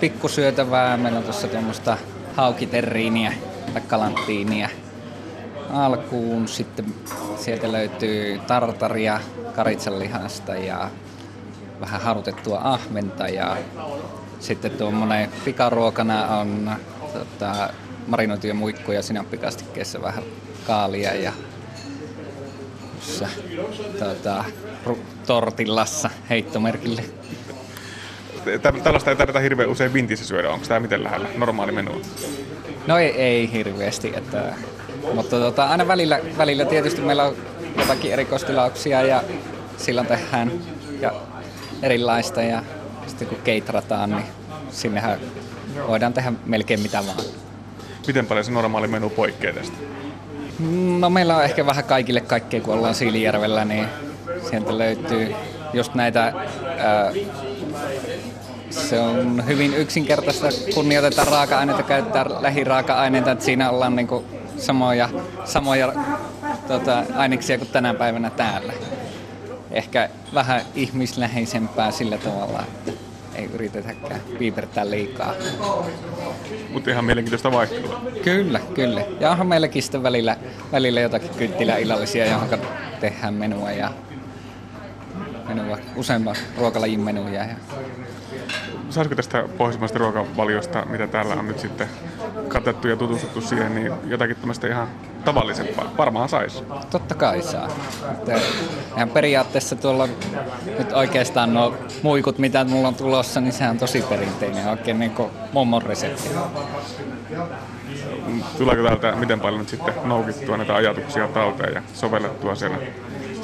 pikkusyötävää. Meillä on tuossa tuommoista haukiterriiniä tai kalanttiinia alkuun. Sitten sieltä löytyy tartaria karitsanlihasta ja vähän harutettua ahventa ja sitten tuommoinen pikaruokana on tota, marinoituja muikkuja sinappikastikkeessa vähän kaalia ja tota, tortillassa heittomerkille tällaista ei tarvita hirveän usein vintissä syödä. Onko tämä miten lähellä normaali menu? No ei, ei hirveästi. Että, mutta tota, aina välillä, välillä tietysti meillä on jotakin erikoistilauksia ja silloin tehdään ja erilaista ja sitten kun keitrataan, niin sinnehän voidaan tehdä melkein mitä vaan. Miten paljon se normaali menu poikkeaa tästä? No meillä on ehkä vähän kaikille kaikkea, kun ollaan Siilijärvellä, niin sieltä löytyy just näitä ää, se on hyvin yksinkertaista, kunnioitetaan raaka-aineita, käyttää lähiraaka-aineita, että siinä ollaan niin kuin samoja, samoja tota, aineksia kuin tänä päivänä täällä. Ehkä vähän ihmisläheisempää sillä tavalla, että ei yritetäkään piipertää liikaa. Mutta ihan mielenkiintoista vaihtelua. Kyllä, kyllä. Ja onhan meilläkin sitten välillä, välillä jotakin kynttiläillallisia, johon tehdään menua ja menua, useamman ruokalajin menuja. Ja... Saisiko tästä pohjoismaista ruokavaliosta, mitä täällä on nyt sitten katettu ja tutustuttu siihen, niin jotakin tämmöistä ihan tavallisempaa? Varmaan saisi. Totta kai saa. Ihan periaatteessa tuolla nyt oikeastaan nuo muikut, mitä mulla on tulossa, niin sehän on tosi perinteinen, oikein niin kuin mummon resepti. Tuleeko täältä miten paljon nyt sitten noukittua näitä ajatuksia talteen ja sovellettua siellä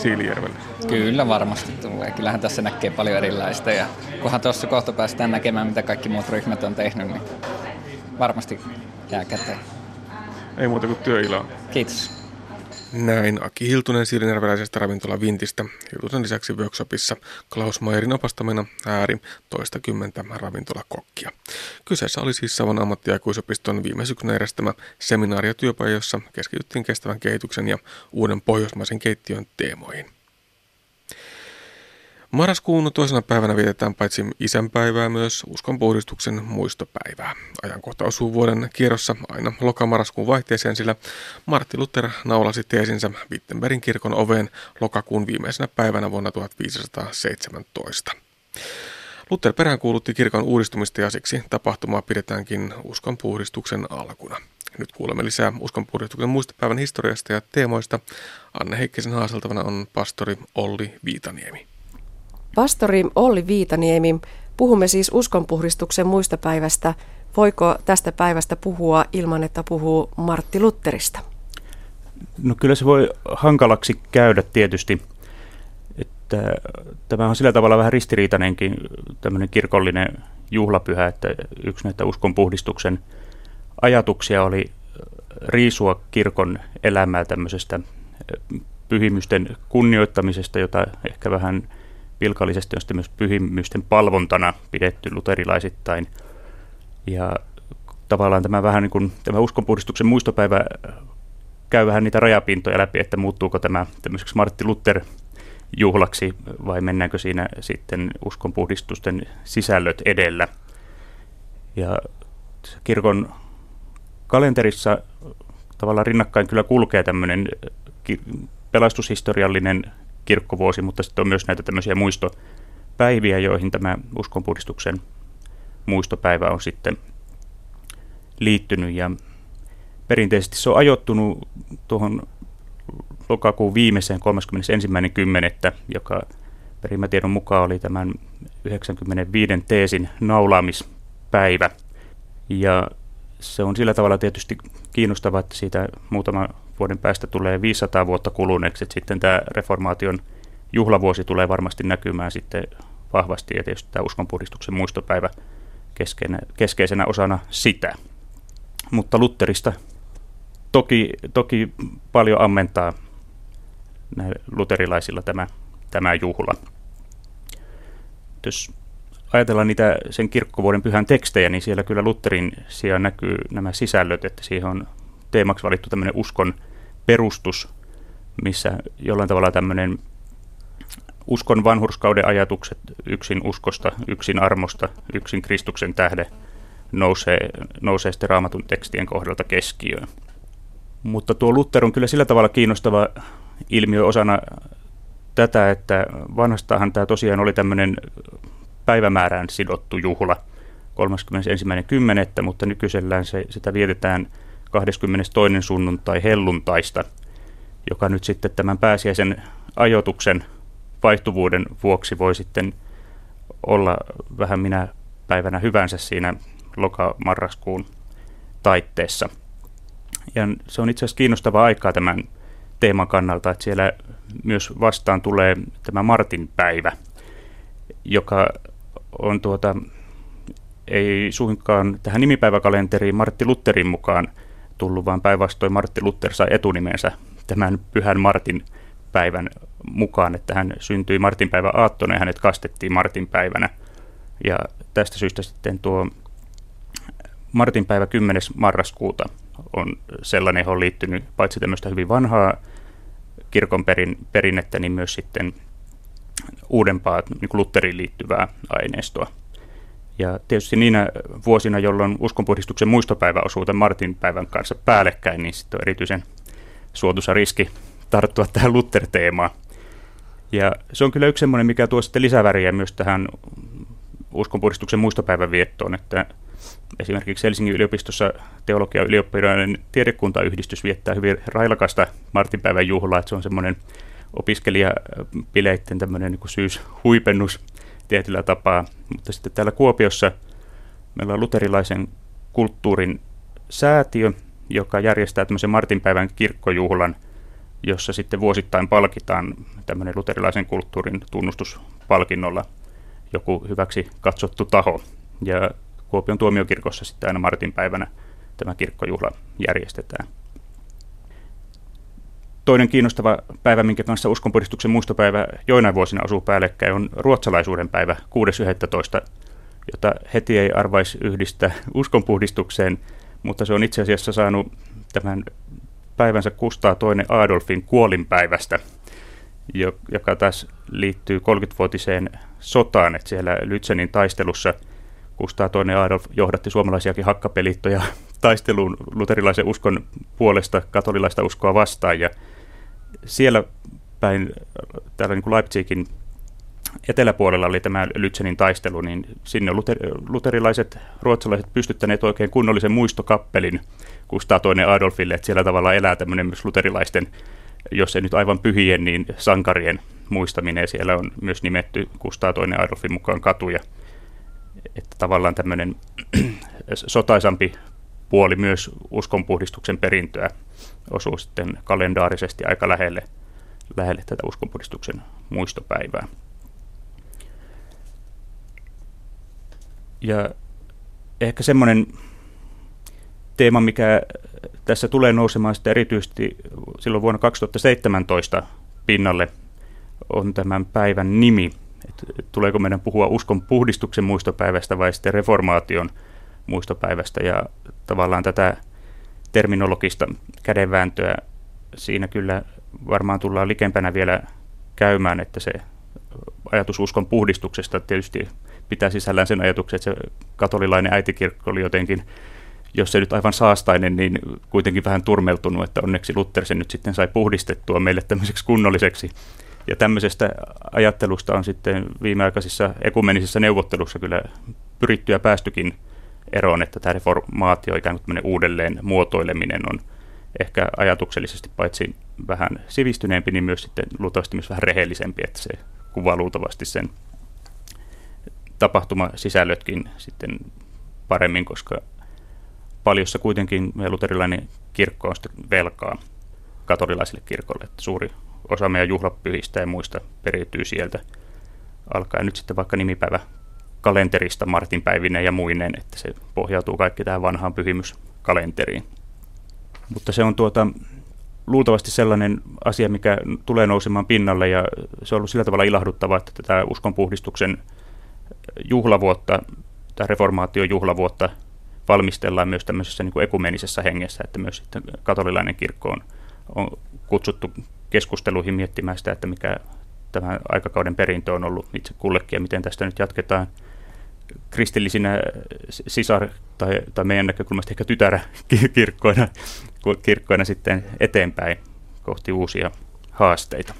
Siilijärvellä? Kyllä varmasti tulee. Kyllähän tässä näkee paljon erilaista ja kunhan tuossa kohta päästään näkemään, mitä kaikki muut ryhmät on tehnyt, niin varmasti jää käteen. Ei muuta kuin työiloa. Kiitos. Näin Aki Hiltunen siilinjärveläisestä ravintola Vintistä. Hiltusen lisäksi workshopissa Klaus Mayerin opastamina ääri toista kymmentä ravintolakokkia. Kyseessä oli siis Savon ammattiaikuisopiston viime syksynä järjestämä seminaari jossa keskityttiin kestävän kehityksen ja uuden pohjoismaisen keittiön teemoihin. Marraskuun toisena päivänä vietetään paitsi isänpäivää myös uskonpuhdistuksen muistopäivää. Ajankohta osuu vuoden kierrossa aina lokamarraskuun vaihteeseen, sillä Martti Luther naulasi teesinsä Wittenbergin kirkon oveen lokakuun viimeisenä päivänä vuonna 1517. Luther peräänkuulutti kirkon uudistumista ja siksi tapahtumaa pidetäänkin uskonpuhdistuksen alkuna. Nyt kuulemme lisää uskonpuhdistuksen muistopäivän historiasta ja teemoista. Anne Heikkisen haaseltavana on pastori Olli Viitaniemi. Pastori Olli Viitaniemi, puhumme siis uskonpuhdistuksen muistopäivästä. Voiko tästä päivästä puhua ilman, että puhuu Martti Lutterista? No kyllä se voi hankalaksi käydä tietysti. Että tämä on sillä tavalla vähän ristiriitainenkin tämmöinen kirkollinen juhlapyhä, että yksi näitä uskonpuhdistuksen ajatuksia oli riisua kirkon elämää tämmöisestä pyhimysten kunnioittamisesta, jota ehkä vähän pilkallisesti on sitten myös pyhimysten palvontana pidetty luterilaisittain. Ja tavallaan tämä vähän niin kuin, tämä uskonpuhdistuksen muistopäivä käy vähän niitä rajapintoja läpi, että muuttuuko tämä tämmöiseksi Martti Luther juhlaksi vai mennäänkö siinä sitten uskonpuhdistusten sisällöt edellä. Ja kirkon kalenterissa tavallaan rinnakkain kyllä kulkee tämmöinen pelastushistoriallinen kirkkovuosi, mutta sitten on myös näitä tämmöisiä muistopäiviä, joihin tämä uskonpuhdistuksen muistopäivä on sitten liittynyt. Ja perinteisesti se on ajoittunut tuohon lokakuun viimeiseen 31.10., joka perimätiedon mukaan oli tämän 95 teesin naulaamispäivä. Ja se on sillä tavalla tietysti kiinnostavaa, että siitä muutama vuoden päästä tulee 500 vuotta kuluneeksi, että sitten tämä reformaation juhlavuosi tulee varmasti näkymään sitten vahvasti, ja tietysti tämä uskonpuhdistuksen muistopäivä keskeisenä, keskeisenä osana sitä. Mutta Lutterista toki, toki paljon ammentaa luterilaisilla tämä, tämä juhla. Jos ajatellaan niitä sen kirkkovuoden pyhän tekstejä, niin siellä kyllä Lutherin sijaan näkyy nämä sisällöt, että siihen on teemaksi valittu tämmöinen uskon perustus, missä jollain tavalla tämmöinen uskon vanhurskauden ajatukset yksin uskosta, yksin armosta, yksin Kristuksen tähde nousee, nousee sitten raamatun tekstien kohdalta keskiöön. Mutta tuo Luther on kyllä sillä tavalla kiinnostava ilmiö osana tätä, että vanhastahan tämä tosiaan oli tämmöinen päivämäärään sidottu juhla 31.10., mutta nykyisellään se, sitä vietetään – 22. sunnuntai helluntaista, joka nyt sitten tämän pääsiäisen ajoituksen vaihtuvuuden vuoksi voi sitten olla vähän minä päivänä hyvänsä siinä lokamarraskuun taitteessa. Ja se on itse asiassa kiinnostavaa aikaa tämän teeman kannalta, että siellä myös vastaan tulee tämä Martin päivä, joka on tuota, ei suinkaan tähän nimipäiväkalenteriin Martti Lutherin mukaan tullut, vaan päinvastoin Martti Luther sai etunimensä tämän pyhän Martin päivän mukaan, että hän syntyi Martin päivän aattona ja hänet kastettiin Martin päivänä. Ja tästä syystä sitten tuo Martinpäivä 10. marraskuuta on sellainen, johon on liittynyt paitsi tämmöistä hyvin vanhaa kirkon perin, perinnettä, niin myös sitten uudempaa niin Lutteriin liittyvää aineistoa. Ja tietysti niinä vuosina, jolloin uskonpuhdistuksen muistopäivä osuu tämän Martin päivän kanssa päällekkäin, niin sitten on erityisen suotuisa riski tarttua tähän Luther-teemaan. Ja se on kyllä yksi semmoinen, mikä tuo sitten lisäväriä myös tähän uskonpuhdistuksen muistopäivän viettoon, että esimerkiksi Helsingin yliopistossa teologia ylioppilainen tiedekuntayhdistys viettää hyvin railakasta Martinpäivän juhlaa, että se on semmoinen opiskelijapileitten tämmöinen niin syyshuipennus tietyllä tapaa. Mutta sitten täällä Kuopiossa meillä on luterilaisen kulttuurin säätiö, joka järjestää tämmöisen Martinpäivän kirkkojuhlan, jossa sitten vuosittain palkitaan tämmöinen luterilaisen kulttuurin tunnustuspalkinnolla joku hyväksi katsottu taho. Ja Kuopion tuomiokirkossa sitten aina Martinpäivänä tämä kirkkojuhla järjestetään. Toinen kiinnostava päivä, minkä kanssa uskonpuhdistuksen muistopäivä joinain vuosina osuu päällekkäin, on ruotsalaisuuden päivä 6.11., jota heti ei arvaisi yhdistää uskonpuhdistukseen, mutta se on itse asiassa saanut tämän päivänsä kustaa toinen Adolfin kuolinpäivästä, joka taas liittyy 30-vuotiseen sotaan, että siellä Lytsenin taistelussa Kustaa toinen Adolf johdatti suomalaisiakin hakkapeliittoja taisteluun luterilaisen uskon puolesta katolilaista uskoa vastaan ja siellä päin, täällä niin kuin Leipzigin eteläpuolella oli tämä Lützenin taistelu, niin sinne luter- luterilaiset ruotsalaiset pystyttäneet oikein kunnollisen muistokappelin Kustaa toinen Adolfille, että siellä tavalla elää tämmöinen myös luterilaisten, jos ei nyt aivan pyhien, niin sankarien muistaminen. Siellä on myös nimetty Kustaa toinen Adolfin mukaan katuja. Että tavallaan tämmöinen sotaisampi puoli myös uskonpuhdistuksen perintöä osuu sitten kalendaarisesti aika lähelle, lähelle tätä uskonpuhdistuksen muistopäivää. Ja ehkä semmoinen teema, mikä tässä tulee nousemaan sitten erityisesti silloin vuonna 2017 pinnalle, on tämän päivän nimi. Et tuleeko meidän puhua uskon puhdistuksen muistopäivästä vai sitten reformaation muistopäivästä. Ja tavallaan tätä terminologista kädenvääntöä siinä kyllä varmaan tullaan likempänä vielä käymään, että se ajatus uskon puhdistuksesta tietysti pitää sisällään sen ajatuksen, että se katolilainen äitikirkko oli jotenkin, jos se nyt aivan saastainen, niin kuitenkin vähän turmeltunut, että onneksi Luther sen nyt sitten sai puhdistettua meille tämmöiseksi kunnolliseksi. Ja tämmöisestä ajattelusta on sitten viimeaikaisissa ekumenisissa neuvottelussa kyllä pyritty ja päästykin eroon, että tämä reformaatio, ikään kuin uudelleen muotoileminen on ehkä ajatuksellisesti paitsi vähän sivistyneempi, niin myös sitten luultavasti myös vähän rehellisempi, että se kuvaa luultavasti sen tapahtumasisällötkin sitten paremmin, koska paljossa kuitenkin luterilainen kirkko on sitten velkaa katolilaiselle kirkolle, että suuri osa meidän juhlapyhistä ja muista periytyy sieltä alkaen. Nyt sitten vaikka nimipäivä kalenterista Martin päivinen ja muinen, että se pohjautuu kaikki tähän vanhaan pyhimyskalenteriin. Mutta se on tuota, luultavasti sellainen asia, mikä tulee nousemaan pinnalle ja se on ollut sillä tavalla ilahduttavaa, että tätä uskonpuhdistuksen juhlavuotta, tai reformaation juhlavuotta valmistellaan myös tämmöisessä niin kuin ekumenisessa hengessä, että myös sitten katolilainen kirkko on, on kutsuttu keskusteluihin miettimään sitä, että mikä tämä aikakauden perintö on ollut itse kullekin ja miten tästä nyt jatketaan kristillisinä sisar- tai, tai meidän näkökulmasta ehkä tytäräkirkkoina kirkkoina sitten eteenpäin kohti uusia haasteita.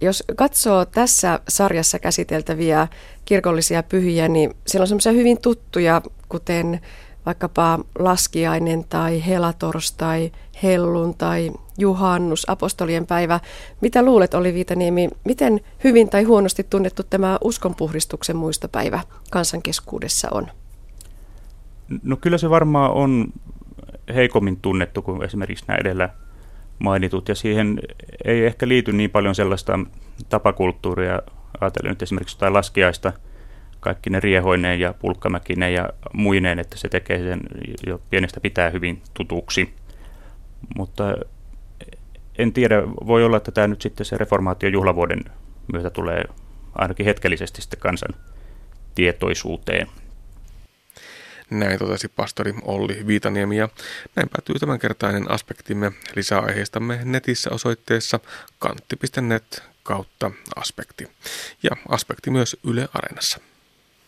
Jos katsoo tässä sarjassa käsiteltäviä kirkollisia pyhiä, niin siellä on semmoisia hyvin tuttuja, kuten vaikkapa laskiainen tai helatorstai, hellun tai juhannus, apostolien päivä. Mitä luulet, Oli Viitaniemi, miten hyvin tai huonosti tunnettu tämä uskonpuhdistuksen muistopäivä kansankeskuudessa on? No kyllä se varmaan on heikommin tunnettu kuin esimerkiksi nämä edellä mainitut, ja siihen ei ehkä liity niin paljon sellaista tapakulttuuria, ajatellen nyt esimerkiksi jotain laskiaista, kaikki ne riehoineen ja pulkkamäkineen ja muineen, että se tekee sen jo pienestä pitää hyvin tutuksi. Mutta en tiedä, voi olla, että tämä nyt sitten se reformaation juhlavuoden myötä tulee ainakin hetkellisesti sitten kansan tietoisuuteen. Näin totesi pastori Olli Viitaniemi ja näin päätyy tämänkertainen aspektimme lisäaiheistamme netissä osoitteessa kantti.net kautta aspekti ja aspekti myös Yle Areenassa.